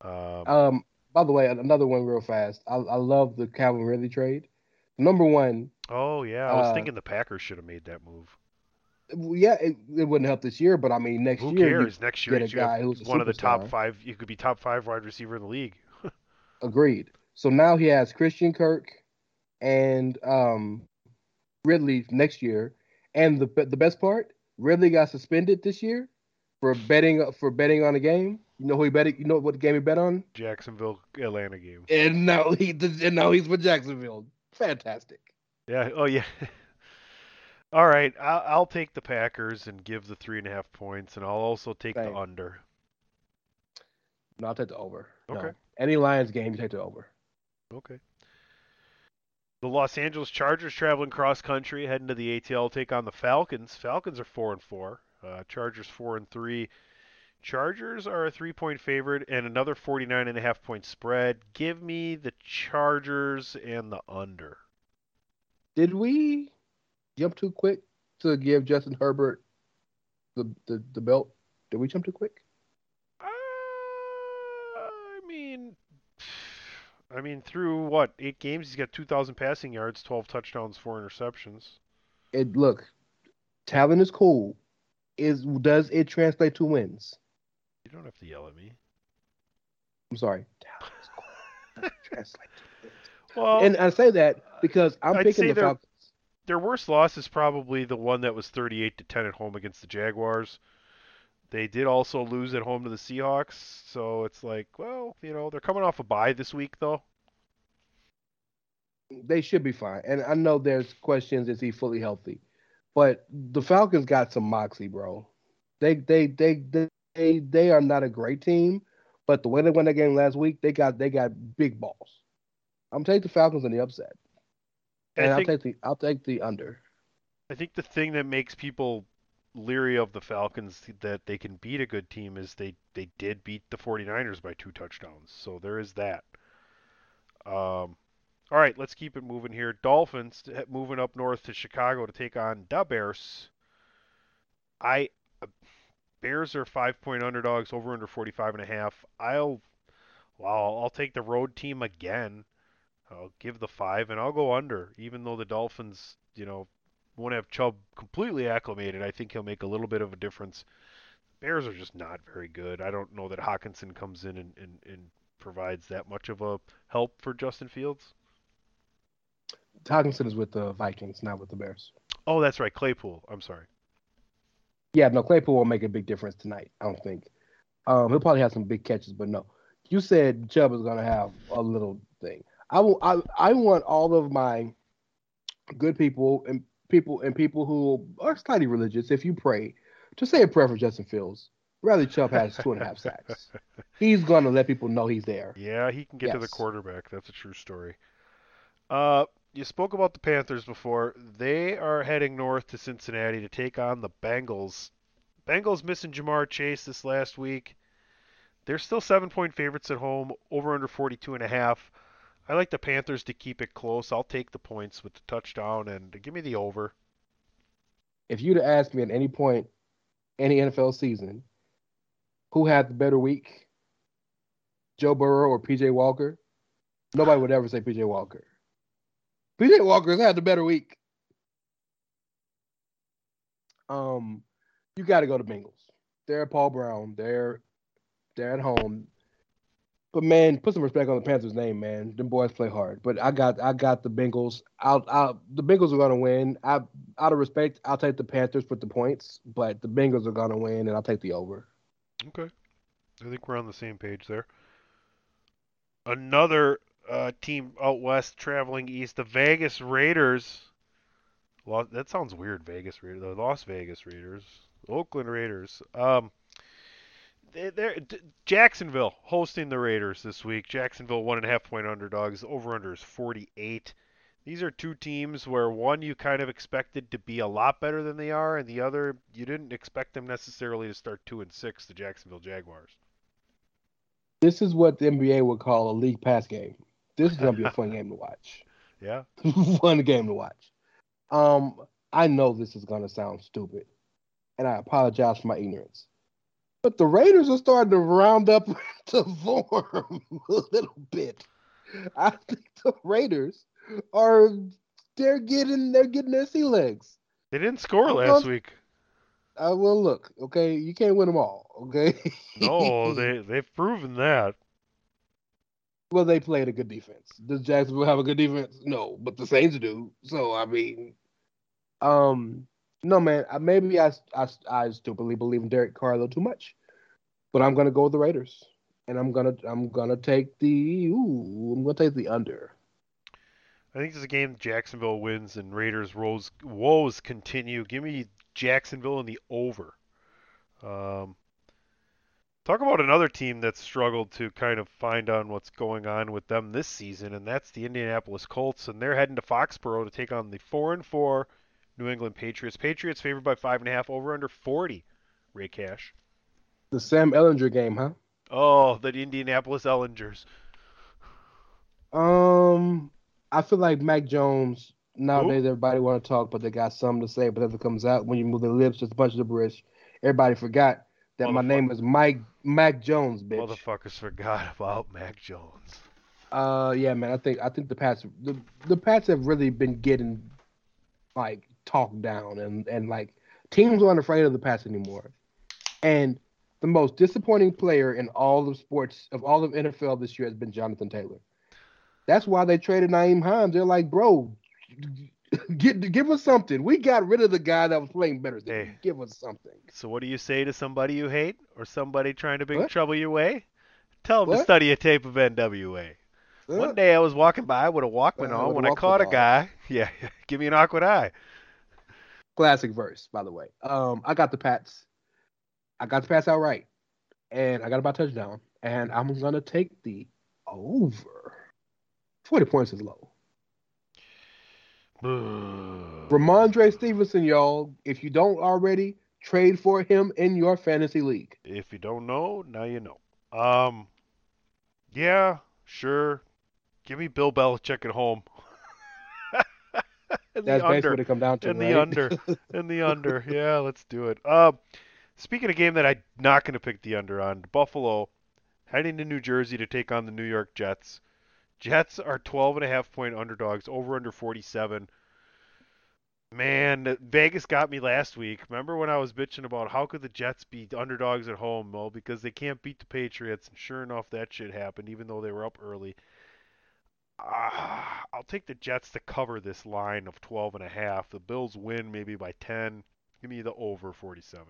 Um, Um, by the way, another one real fast. I, I love the Calvin Ridley trade. Number one, oh yeah, I was uh, thinking the Packers should have made that move. yeah, it, it wouldn't help this year, but I mean next Who year, you cares? Next year, get a guy who's a one of the top five. You could be top five wide receiver in the league. agreed. So now he has Christian Kirk and um Ridley next year, and the the best part, Ridley got suspended this year for betting for betting on a game. You know who he bet? You know what game he bet on? Jacksonville Atlanta game. And now he and now he's with Jacksonville. Fantastic. Yeah. Oh yeah. All right. I'll, I'll take the Packers and give the three and a half points, and I'll also take Same. the under. No, I'll take the over. No. Okay. Any Lions game, you take the over. Okay. The Los Angeles Chargers traveling cross country, heading to the ATL, take on the Falcons. Falcons are four and four. Uh, Chargers four and three. Chargers are a three-point favorite and another 49 and a half point spread. Give me the Chargers and the under. Did we jump too quick to give Justin Herbert the the, the belt? Did we jump too quick? Uh, I mean, I mean, through what eight games, he's got 2,000 passing yards, 12 touchdowns, four interceptions. It look, talent is cool. Is does it translate to wins? Don't have to yell at me. I'm sorry. Talent is cool. Does it translate to wins? Well, And I say that because I'm I'd picking the they're- Falcons. their worst loss is probably the one that was 38 to 10 at home against the Jaguars. They did also lose at home to the Seahawks, so it's like, well, you know, they're coming off a bye this week though. They should be fine. And I know there's questions: is he fully healthy? But the Falcons got some moxie, bro. They they they they they, they are not a great team, but the way they won that game last week, they got they got big balls. I'm taking the Falcons in the upset, and I I'll take the I'll take the under. I think the thing that makes people leery of the Falcons that they can beat a good team is they they did beat the 49ers by two touchdowns. So there is that. Um all right, let's keep it moving here. Dolphins moving up north to Chicago to take on the Bears. I Bears are 5-point underdogs over under 45 and a half. I'll wow, I'll take the road team again. I'll give the 5 and I'll go under even though the Dolphins, you know, won't have Chubb completely acclimated. I think he'll make a little bit of a difference. Bears are just not very good. I don't know that Hockenson comes in and, and, and provides that much of a help for Justin Fields. Hockenson is with the Vikings, not with the Bears. Oh, that's right, Claypool. I'm sorry. Yeah, no, Claypool won't make a big difference tonight. I don't think. Um, he'll probably have some big catches, but no. You said Chubb is going to have a little thing. I will. I I want all of my good people and people and people who are slightly religious, if you pray, to say a prayer for Justin Fields. Bradley Chubb has two and a half sacks. He's going to let people know he's there. Yeah, he can get to the quarterback. That's a true story. Uh, you spoke about the Panthers before. They are heading north to Cincinnati to take on the Bengals. Bengals missing Ja'Marr Chase this last week. They're still seven point favorites at home, over under 42 and a half. I like the Panthers to keep it close. I'll take the points with the touchdown and give me the over. If you'd asked me at any point, any NFL season, who had the better week, Joe Burrow or PJ Walker? Nobody would ever say PJ Walker. PJ Walker's had the better week. Um, you got to go to Bengals. They're Paul Brown. They're they're at home. But man, put some respect on the Panthers' name, man. Them boys play hard. But I got I got the Bengals. I'll, I'll the Bengals are gonna win. I out of respect, I'll take the Panthers with the points, but the Bengals are gonna win, and I'll take the over. Okay. I think we're on the same page there. Another uh, team out west traveling east, the Vegas Raiders. Las, that sounds weird, Vegas Raiders. The Las Vegas Raiders, Oakland Raiders. Um, they, they're Jacksonville hosting the Raiders this week. Jacksonville one and a half point underdogs. Over under is 48. These are two teams where one you kind of expected to be a lot better than they are, and the other you didn't expect them necessarily to start two and six. The Jacksonville Jaguars. This is what the NBA would call a league pass game. This is gonna be a fun game to watch. Yeah. fun game to watch. Um, I know this is gonna sound stupid, and I apologize for my ignorance. But the Raiders are starting to round up to form a little bit. I think the Raiders are they're getting they're getting their sea legs. They didn't score last gonna- week. I will look, okay? You can't win them all, okay? No, they they've proven that. Well, they played a good defense. Does Jacksonville have a good defense? No, but the Saints do. So I mean, um, no man. Maybe I I I stupidly believe in Derek Carr a little too much, but I'm gonna go with the Raiders, and I'm gonna I'm gonna take the ooh I'm gonna take the under. I think this is a game Jacksonville wins and Raiders woes woes continue. Give me Jacksonville in the over. Um, talk about another team that's struggled to kind of find on what's going on with them this season, and that's the Indianapolis Colts, and they're heading to Foxborough to take on the four and four New England Patriots. Patriots favored by five and a half, over under forty. Ray Cash. The Sam Ehlinger game, huh? Oh, the Indianapolis Ehlingers. Um, I feel like Mac Jones nowadays everybody want to talk, but they got something to say. But as it comes out, when you move their lips, just a bunch of gibberish. Everybody forgot that my name is Mike Mac Jones, bitch. Motherfuckers forgot about Mac Jones. Uh, yeah, man. I think I think the Pats the the Pats have really been getting like talked down, and and like teams aren't afraid of the Pats anymore. And the most disappointing player in all of sports of all of NFL this year has been Jonathan Taylor. That's why they traded Nyheim Hines. They're like, bro, get give us something. We got rid of the guy that was playing better than you. Hey. Give us something. So what do you say to somebody you hate or somebody trying to bring What? trouble your way? Tell them to study a tape of NWA. One day I was walking by with a Walkman Uh, on when I caught a guy. Yeah, give me an awkward eye. Classic verse, by the way. Um, I got the Pats. I got the Pats outright, and I got about a touchdown, and I'm gonna take the over. Forty points is low. Rhamondre Stevenson, y'all. If you don't already, trade for him in your fantasy league. If you don't know, now you know. Um, yeah, sure. Give me Bill Belichick at home. and That's the basically under. what it come down to. and right? the under. and the under. Yeah, let's do it. Um, speaking of game that I'm not going to pick the under on, Buffalo heading to New Jersey to take on the New York Jets. Jets are 12 and a half point underdogs, over under 47. Man, Vegas got me last week. Remember when I was bitching about how could the Jets be underdogs at home? Well, because they can't beat the Patriots, and sure enough, that shit happened, even though they were up early. Ah, I'll take the Jets to cover this line of 12 and a half. The Bills win maybe by 10. Give me the over 47.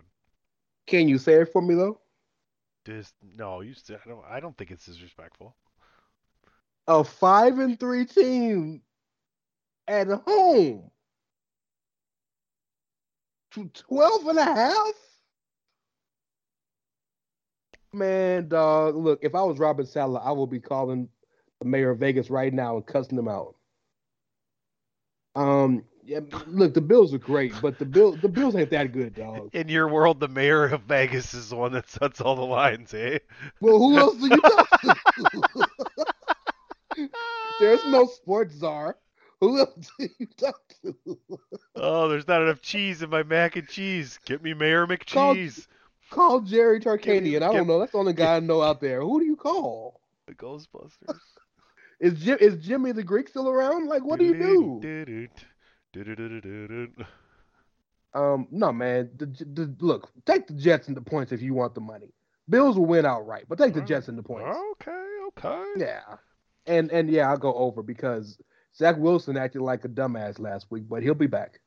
Can you say it for me though? This no, you said I don't. I don't think it's disrespectful. A five and three team at home to 12 and a half? Man, dog, look, if I was Robert Saleh, I would be calling the mayor of Vegas right now and cussing them out. Um, yeah, look, the Bills are great, but the Bill the Bills ain't that good, dog. In your world, the mayor of Vegas is the one that sets all the lines, eh? Well, who else do you talk to? There's no sports czar. Who else do you talk to? Oh, there's not enough cheese in my mac and cheese. Get me Mayor Call- McCheese. Call Jerry Tarkanian. I don't know. That's the only guy I know out there. Who do you call? The Ghostbusters. Is Jim is Jimmy the Greek still around? Like, what do you do? do? Um, no, man. The, the look, take the Jets and the points if you want the money. Bills will win outright, but take the Jets and the points. Okay, okay. Yeah, and and yeah, I'll go over because Zach Wilson acted like a dumbass last week, but he'll be back.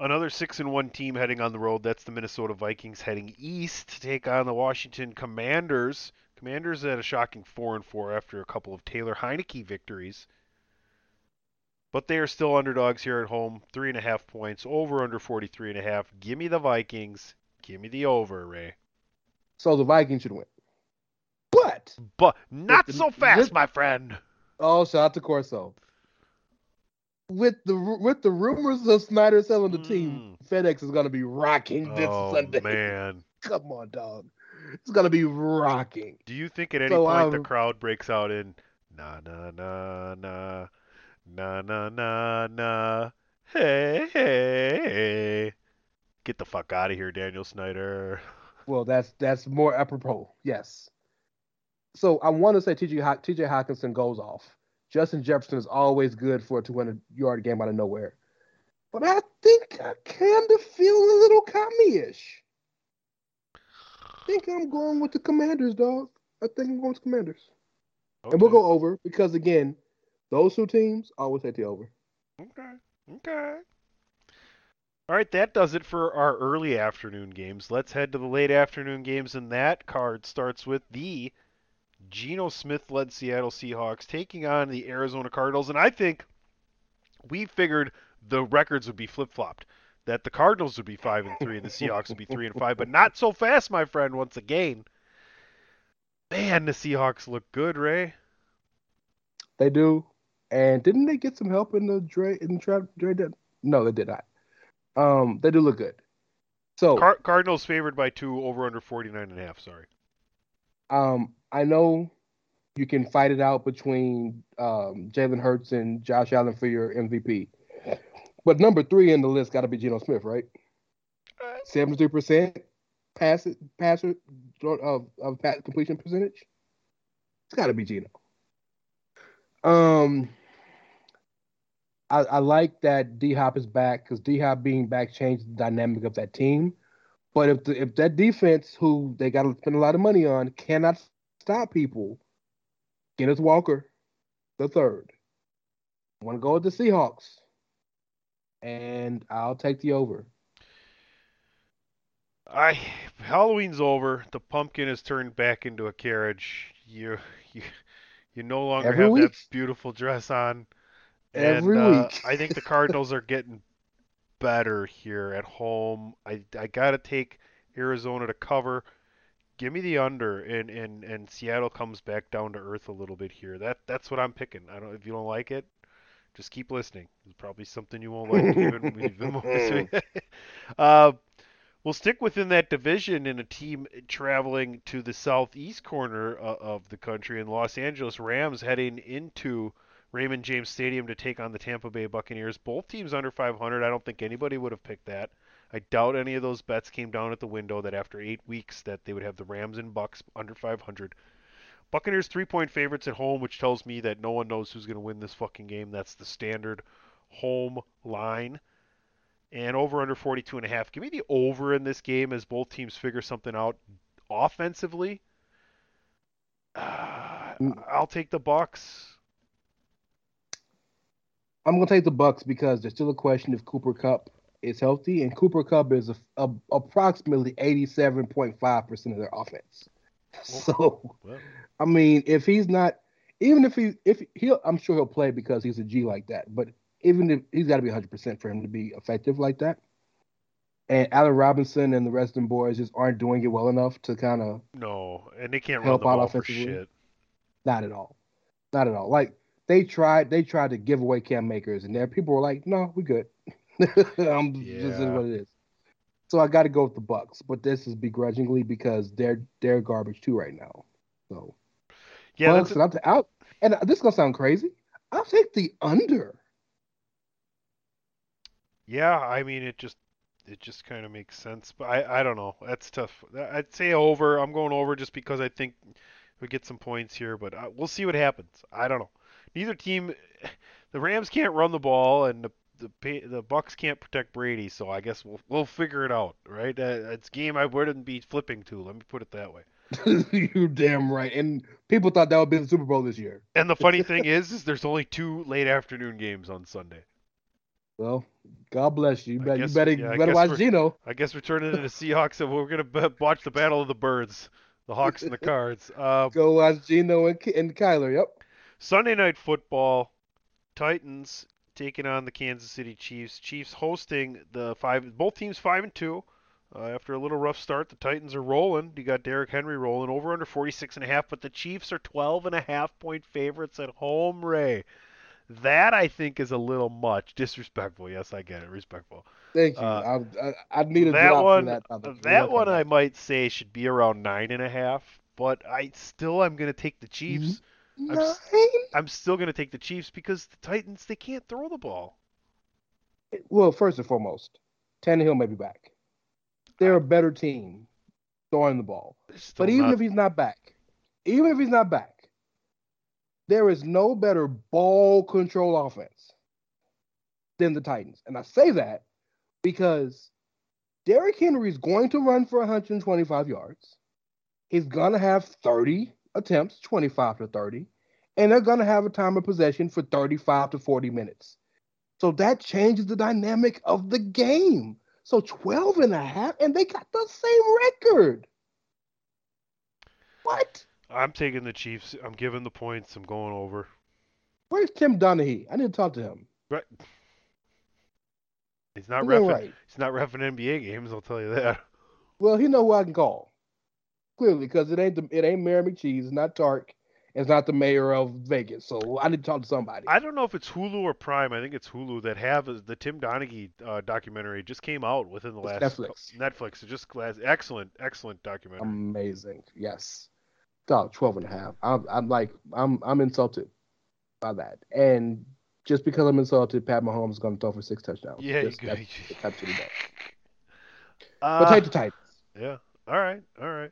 Another six and one team heading on the road. That's the Minnesota Vikings heading east to take on the Washington Commanders. Commanders at a shocking four and four after a couple of Taylor Heinicke victories. But they are still underdogs here at home. Three and a half points. Over under 43 and a half. Give me the Vikings. Give me the over, Ray. So the Vikings should win. But But not the- so fast, with- my friend. oh, shout out to Corso. With the with the rumors of Snyder selling the team, FedEx is going to be rocking this Sunday. Oh Sunday. man. Come on, dog. It's going to be rocking. Do you think at any So, point the um, crowd breaks out in na na na na na na na na hey hey get the fuck out of here, Daniel Snyder. Well, that's that's more apropos. Yes. So I want to say TJ TJ Hockenson goes off. Justin Jefferson is always good for a 200 yard game out of nowhere. But I think I kind of feel a little commie-ish. I think I'm going with the Commanders, dog. I think I'm going with the Commanders. And we'll go over because again, those two teams always take the over. Okay. Okay. All right, that does it for our early afternoon games. Let's head to the late afternoon games, and that card starts with the Geno Smith led Seattle Seahawks taking on the Arizona Cardinals. And I think we figured the records would be flip flopped. That the Cardinals would be five and three and the Seahawks would be three and five, but not so fast, my friend, once again. Man, the Seahawks look good, Ray. They do. And didn't they get some help in the Dre in the trap Dre did? No, they did not. Um, they do look good. So Car- Cardinals favored by two over under 49 and a half, sorry. Um, I know you can fight it out between um, Jalen Hurts and Josh Allen for your MVP, but number three in the list got to be Geno Smith, right? Seventy-three percent pass passer of of completion percentage. It's got to be Geno. Um, I, I like that D Hop is back because D Hop being back changed the dynamic of that team. But if the, if that defense, who they got to spend a lot of money on, cannot stop people, Kenneth Walker, the third. I want to go with the Seahawks, and I'll take the over. I Halloween's over. The pumpkin is turned back into a carriage. You you you no longer Every have week. that beautiful dress on. Every and, uh, week. I think the Cardinals are getting better here at home. I I gotta take Arizona to cover. Give me the under, and, and, and Seattle comes back down to earth a little bit here. That that's what I'm picking. I don't if you don't like it, just keep listening. There's probably something you won't like even even more uh, we'll stick within that division in a team traveling to the southeast corner uh, of the country in Los Angeles Rams heading into Raymond James Stadium to take on the Tampa Bay Buccaneers. Both teams under 500. I don't think anybody would have picked that. I doubt any of those bets came down at the window that after eight weeks that they would have the Rams and Bucks under 500. Buccaneers three point favorites at home, which tells me that no one knows who's going to win this fucking game. That's the standard home line. And over under 42 and a half. Give me the over in this game as both teams figure something out offensively. Uh, I'll take the Bucks. I'm gonna take the Bucks because there's still a question if Cooper Kupp is healthy, and Cooper Kupp is a, a, approximately 87.5 percent of their offense. So, Well, I mean, if he's not, even if he if he'll, I'm sure he'll play because he's a G like that. But even if he's got to be 100 percent for him to be effective like that. And Allen Robinson and the rest of them boys just aren't doing it well enough to kind of no, and they can't Help run the out ball for offensively? shit. Not at all. Not at all. Like they tried, they tried to give away Cam Akers, and there people were like, "No, we good." I'm just is what it is. So I got to go with the Bucks, but this is begrudgingly because they're they're garbage too right now. So Yeah, Bucks, and, I'll t- I'll- and this is gonna sound crazy. I'll take the under. yeah. I mean, it just it just kind of makes sense. But I, I don't know. That's tough. I'd say over. I'm going over just because I think we get some points here, but uh, we'll see what happens. I don't know. Neither team, the Rams can't run the ball, and the the the Bucks can't protect Brady. So I guess we'll we'll figure it out, right? Uh, it's game I wouldn't be flipping to. Let me put it that way. You're damn right. And people thought that would be the Super Bowl this year. And the funny thing is, is there's only two late afternoon games on Sunday. Well, God bless you. You better, guess- you better, yeah, you better watch Geno. I guess we're turning into Seahawks, and we're gonna watch the Battle of the Birds, the Hawks and the Cards. Uh, Go watch Geno and, and Kyler. Yep. Sunday night football, Titans taking on the Kansas City Chiefs. Chiefs hosting the five. Both teams five and two. Uh, after a little rough start, the Titans are rolling. You got Derrick Henry rolling over under 46 and a half, but the Chiefs are 12 and a half point favorites at home. Ray, that I think is a little much. Disrespectful. Yes, I get it. Respectful. Thank you. Uh, I, I, I need a that drop one, that. by the way. that one. I might say should be around nine and a half. But I still am going to take the Chiefs. S- Nine? I'm still going to take the Chiefs because the Titans they can't throw the ball. Well, first and foremost, Tannehill may be back. They're a better team throwing the ball. But even not- if he's not back, even if he's not back, there is no better ball control offense than the Titans. And I say that because Derrick Henry is going to run for 125 yards. He's going to have 30 attempts, 25 to 30, and they're going to have a time of possession for 35 to 40 minutes. So that changes the dynamic of the game. So 12 and a half, and they got the same record. What? I'm taking the Chiefs. I'm giving the points. I'm going over. Where's Tim Donaghy? I need to talk to him. Right. He's not He's refing. right. He's not refing NBA games. I'll tell you that. Well, he know who I can call. Clearly, because it ain't the, it ain't Mayor McCheese, it's not Tark, it's not the mayor of Vegas. So I need to talk to somebody. I don't know if it's Hulu or Prime. I think it's Hulu that have the Tim Donaghy uh, documentary just came out within the It's last Netflix. Netflix. It just last excellent, excellent documentary. Amazing. Yes. Dog, 12 and a half. I'm, I'm like, I'm I'm insulted by that. And just because I'm insulted, Pat Mahomes is going to throw for six touchdowns. yeah, you Just- could. that's, that's. Uh, But take the Titans. Yeah. All right. All right.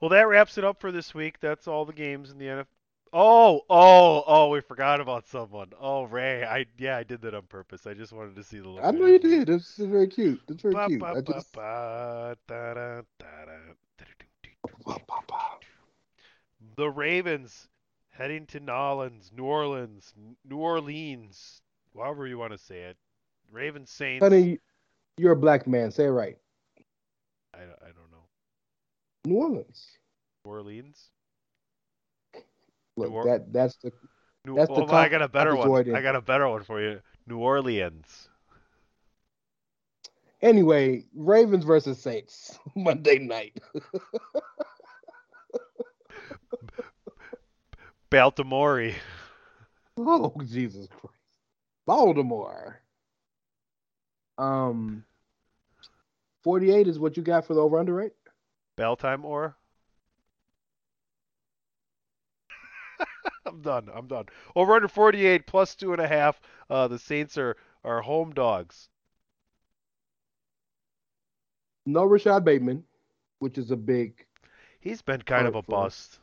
Well, that wraps it up for this week. That's all the games in the NFL. Oh, oh, oh! We forgot about someone. Oh, Ray. I yeah, I did that on purpose. I just wanted to see the look. I know you did. That's very cute. That's very Ba, cute. ba, I just, ba, da, da, da. The Ravens heading to Nolans, New Orleans, New Orleans, however you want to say it. Ravens Saints. Honey, you're a black man. Say it right. I, I don't know. New Orleans. New Orleans. Look, Or- that that's the New, That's the hold I got a better one. I got a better one for you. New Orleans. anyway. Ravens versus Saints Monday night. Baltimore. oh Jesus Christ, Baltimore. Um, forty-eight is what you got for the over/under, right? Bell time or? I'm done. I'm done. Over under 48 plus two and a half. Uh, the Saints are are home dogs. No Rashod Bateman, which is a big. He's been kind of a bust.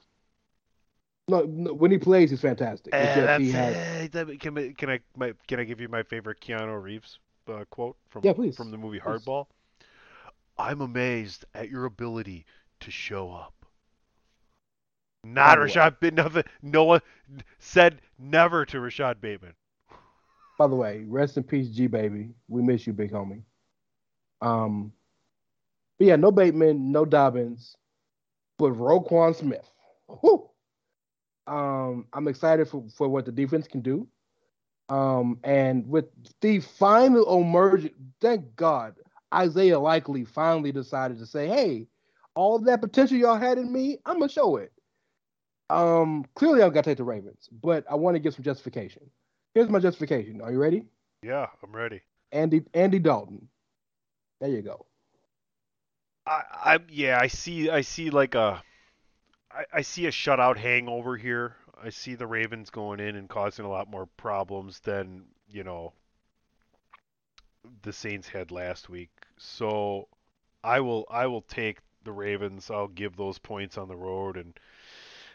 No, no when he plays, he's fantastic. Eh, that's, he has, eh, that- can, I- can I my, can I give you my favorite Keanu Reeves uh, quote from Yeah, please. from the movie Please. I'm amazed at your ability to show up. Not. Rashod Bateman. Nothing. No one said never to Rashod Bateman. By the way, rest in peace, G baby. We miss you, big homie. Um, but yeah, no Bateman, no Dobbins, but Roquan Smith. Whew. Um, I'm excited for, for what the defense can do. Um, and with the final emergent, thank God, Isaiah Likely finally decided to say, "Hey, all that potential y'all had in me, I'm gonna show it." Um, clearly, I've got to take the Ravens, but I want to give some justification. Here's my justification. Are you ready? Yeah, I'm ready. Andy Andy Dalton. There you go. I, I yeah, I see I see like a I, I see a shutout hangover here. I see the Ravens going in and causing a lot more problems than, you know, the Saints had last week. So I will I will take the Ravens. I'll give those points on the road, and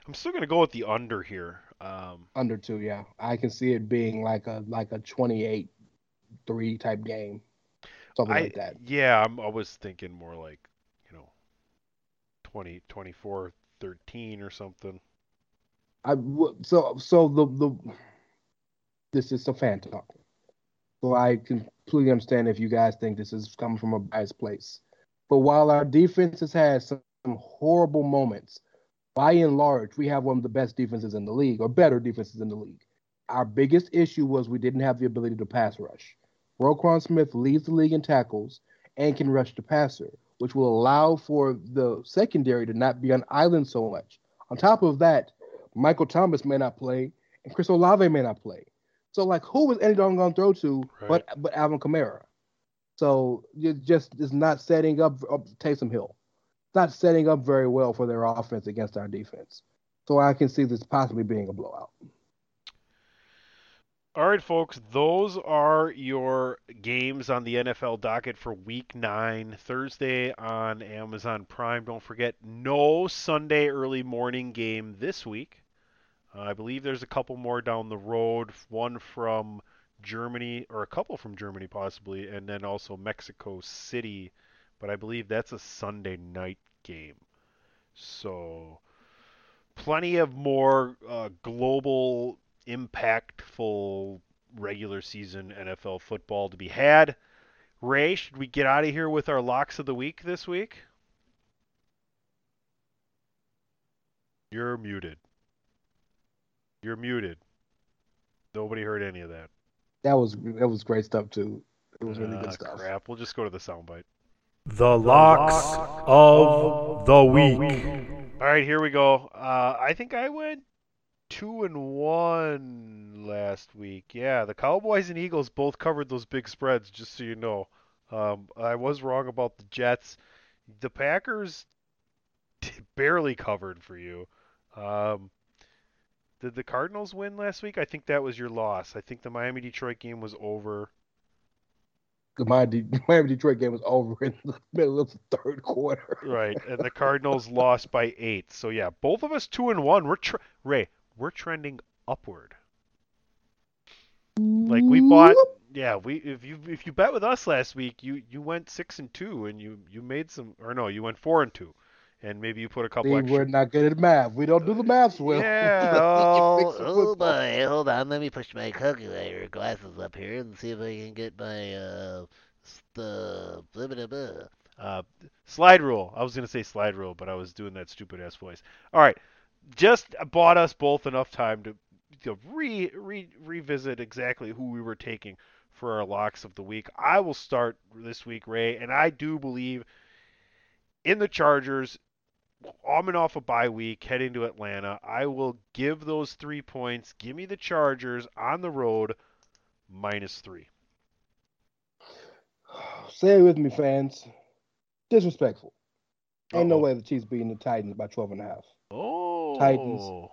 I'm still going to go with the under here. Um, Under two, yeah. I can see it being like a like a 28 3 type game. Something I, like that. Yeah, I'm, I was thinking more like, you know, 20, 24, 13 or something. I so so the the this is a fan talk. So I completely understand if you guys think this is coming from a biased place. But while our defense has had some horrible moments, by and large, we have one of the best defenses in the league, or better defenses in the league. Our biggest issue was we didn't have the ability to pass rush. Roquan Smith leads the league in tackles and can rush the passer, which will allow for the secondary to not be on island so much. On top of that, Michael Thomas may not play, and Chris Olave may not play. So, like, who was Andy Dalton going to throw to Right. but but Alvin Kamara? So it just is not setting up, up Taysom Hill. It's not setting up very well for their offense against our defense. So I can see this possibly being a blowout. All right, folks, those are your games on the NFL docket for week nine, Thursday on Amazon Prime. Don't forget, no Sunday early morning game this week. Uh, I believe there's a couple more down the road, one from Germany, or a couple from Germany possibly, and then also Mexico City. But I believe that's a Sunday night game. So, plenty of more uh, global impactful regular season NFL football to be had. Ray, should we get out of here with our locks of the week this week? You're muted. You're muted. Nobody heard any of that. That was that was great stuff too. It was really Ah, good stuff. Crap. We'll just go to the soundbite. The locks of the week. All right, here we go. Uh, I think I went two and one last week. Yeah, the Cowboys and Eagles both covered those big spreads. Just so you know, um, I was wrong about the Jets. The Packers barely covered for you. Um, did the Cardinals win last week? I think that was your loss. I think the Miami Detroit game was over. The Miami Detroit game was over in the middle of the third quarter. Right, and the Cardinals lost by eight. So yeah, both of us two and one. We're tr- Ray, we're trending upward. Like we bought, yeah. We if you if you bet with us last week, you you went six and two, and you you made some, or no, you went four and two, and maybe you put a couple See, extra. we're not good at math. We don't do the math well. Yeah, oh, Oh boy, hold on. Let me push my calculator glasses up here and see if I can get my uh blah blah blah. Uh, slide rule. I was gonna say slide rule, but I was doing that stupid ass voice. All right, just bought us both enough time to, to re, re revisit exactly who we were taking for our locks of the week. I will start this week, Ray, and I do believe in the Chargers. Coming off a bye week, heading to Atlanta, I will give those three points. Give me the Chargers on the road, minus three. Say it with me, fans. Disrespectful. Ain't no Uh-oh. way the Chiefs beating the Titans by 12 and a half. Oh, Titans.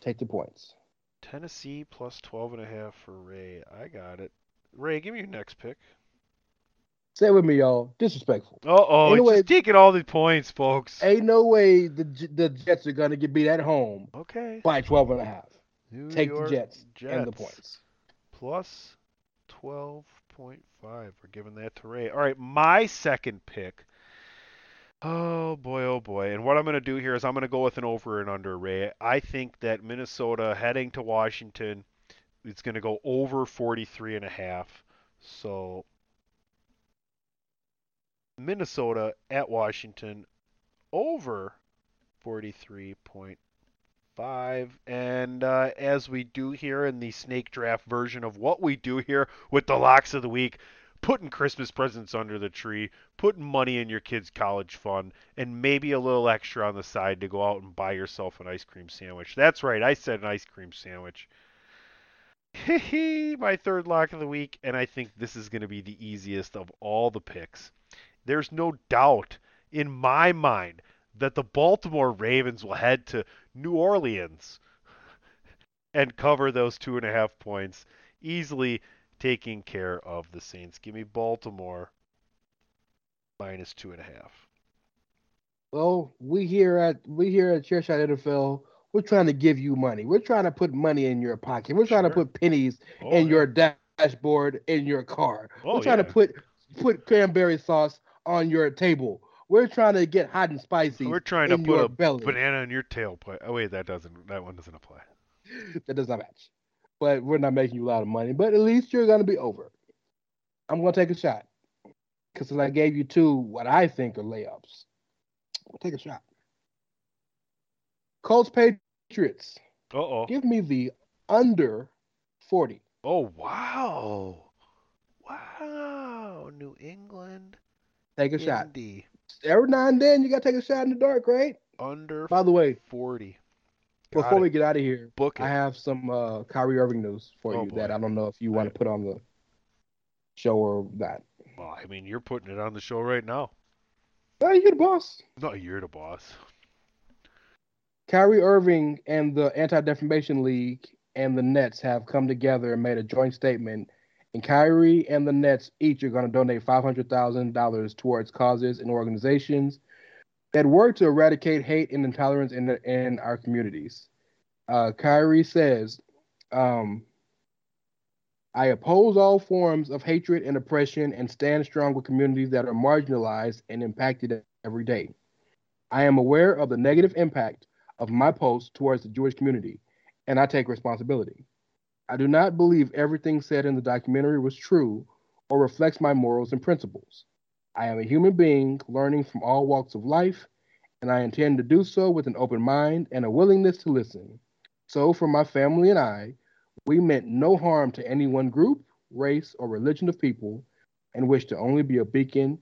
Take the points. Tennessee plus 12 and a half for Ray. I got it. Ray, give me your next pick. Say it with me, y'all. Disrespectful. Ain't no he's just taking all the points, folks. Ain't no way the the Jets are gonna get beat at home Okay. by 12 and a half. New Take York the Jets, and the points. Plus 12.5. We're giving that to Ray. All right, my second pick. Oh boy, oh boy. And what I'm going to do here is I'm going to go with an over and under, Ray. I think that Minnesota heading to Washington it's going to go over 43 and a half. So Minnesota at Washington over 43.5 and uh, as we do here in the snake draft version of what we do here with the locks of the week putting christmas presents under the tree putting money in your kids college fund and maybe a little extra on the side to go out and buy yourself an ice cream sandwich. That's right i said an ice cream sandwich. Hee my third lock of the week, and I think this is going to be the easiest of all the picks. There's no doubt in my mind that the Baltimore Ravens will head to New Orleans and cover those two and a half points, easily taking care of the Saints. Give me Baltimore minus two and a half. Well, we here at we here at Chairshot NFL, we're trying to give you money. We're trying to put money in your pocket. We're trying to put pennies Oh, in yeah. your dashboard in your car. Oh, we're trying yeah. to put put cranberry sauce on your table. We're trying to get hot and spicy. We're trying to put a belly. banana in your tailpipe. Oh wait, that doesn't. That one doesn't apply. that does not match. But we're not making you a lot of money. But at least you're gonna be over. I'm gonna take a shot. Cause I gave you two what I think are layups. We'll take a shot. Colts Patriots. Uh oh. Give me the under 40. Oh wow. Wow. New England. Take a shot. Indy. Every now and then you gotta take a shot in the dark, right? Under By the way, forty. Got before it. we get out of here, book it. I have some uh Kyrie Irving news for Oh, you that. I don't know if you want to put on the show or not. Well, I mean, you're putting it on the show right now. Oh, you're the boss. No, you're the boss. Kyrie Irving and the Anti Defamation League and the Nets have come together and made a joint statement. And Kyrie and the Nets each are going to donate $500,000 towards causes and organizations that work to eradicate hate and intolerance in, the, in our communities. Uh, Kyrie says, um, I oppose all forms of hatred and oppression and stand strong with communities that are marginalized and impacted every day. I am aware of the negative impact of my post towards the Jewish community, and I take responsibility. I do not believe everything said in the documentary was true or reflects my morals and principles. I am a human being learning from all walks of life, and I intend to do so with an open mind and a willingness to listen. So, for my family and I, we meant no harm to any one group, race, or religion of people, and wish to only be a beacon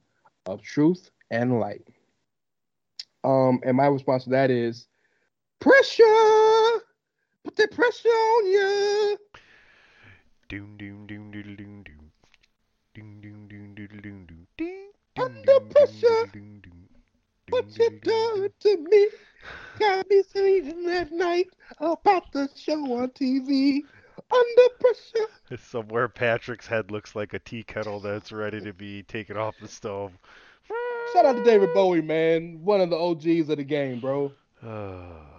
of truth and light. Um, and my response to that is pressure. Put that pressure on you. Doom doom doom doodle doom doom. Doom doom doom doodle doom doom. Ding. Under pressure. Doom doom. What you done to me? Got me sleeping at night about the show on TV. Under pressure. Somewhere Patrick's head looks like a tea kettle that's ready to be taken off the stove. Shout out to David Bowie, man. One of the OGs of the game, bro. Ah.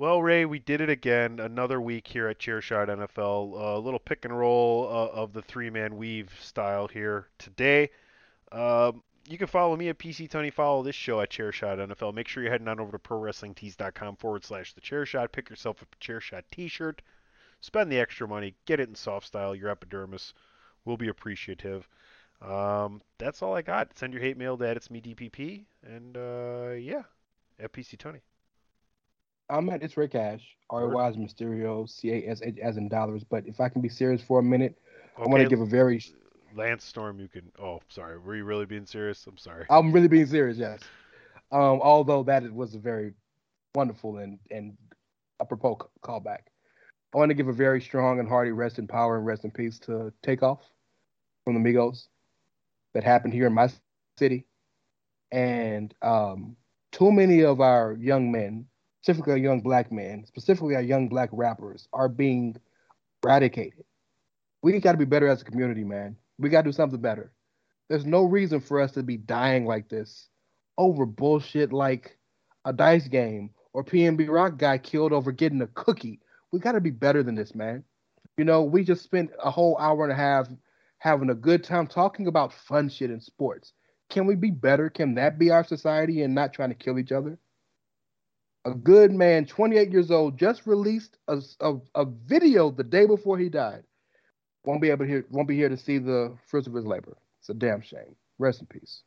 Well, Ray, we did it again. Another week here at Chairshot NFL. A little pick and roll uh, of the three-man weave style here today. Um, you can follow me at PC Tony. Follow this show at Chairshot NFL. Make sure you're heading on over to ProWrestlingTees.com forward slash The Chairshot. Pick yourself a Chairshot T-shirt. Spend the extra money. Get it in soft style. Your epidermis will be appreciative. Um, that's all I got. Send your hate mail to It's Me DPP, and uh, yeah, at PC Tony. I'm at It's Rick Cash, R Y is Mysterio, C A S H as in dollars. But if I can be serious for a minute, I want to give a very. Lance Storm, you can. Oh, sorry. Were you really being serious? I'm sorry. I'm really being serious, yes. Um, although that was a very wonderful and and apropos callback. I want to give a very strong and hearty rest in power and rest in peace to Takeoff from the Migos that happened here in my city. And um, too many of our young men, specifically our young black men, specifically our young black rappers, are being eradicated. We got to be better as a community, man. We got to do something better. There's no reason for us to be dying like this over bullshit like a dice game or PNB Rock guy killed over getting a cookie. We got to be better than this, man. You know, we just spent a whole hour and a half having a good time talking about fun shit in sports. Can we be better? Can that be our society and not trying to kill each other? A good man, 28 years old, just released a, a, a video the day before he died. Won't be able to hear, won't be here to see the fruits of his labor. It's a damn shame. Rest in peace.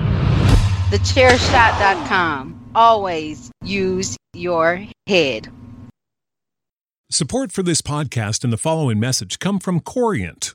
TheChairShot.com. Always use your head. Support for this podcast and the following message come from Corient.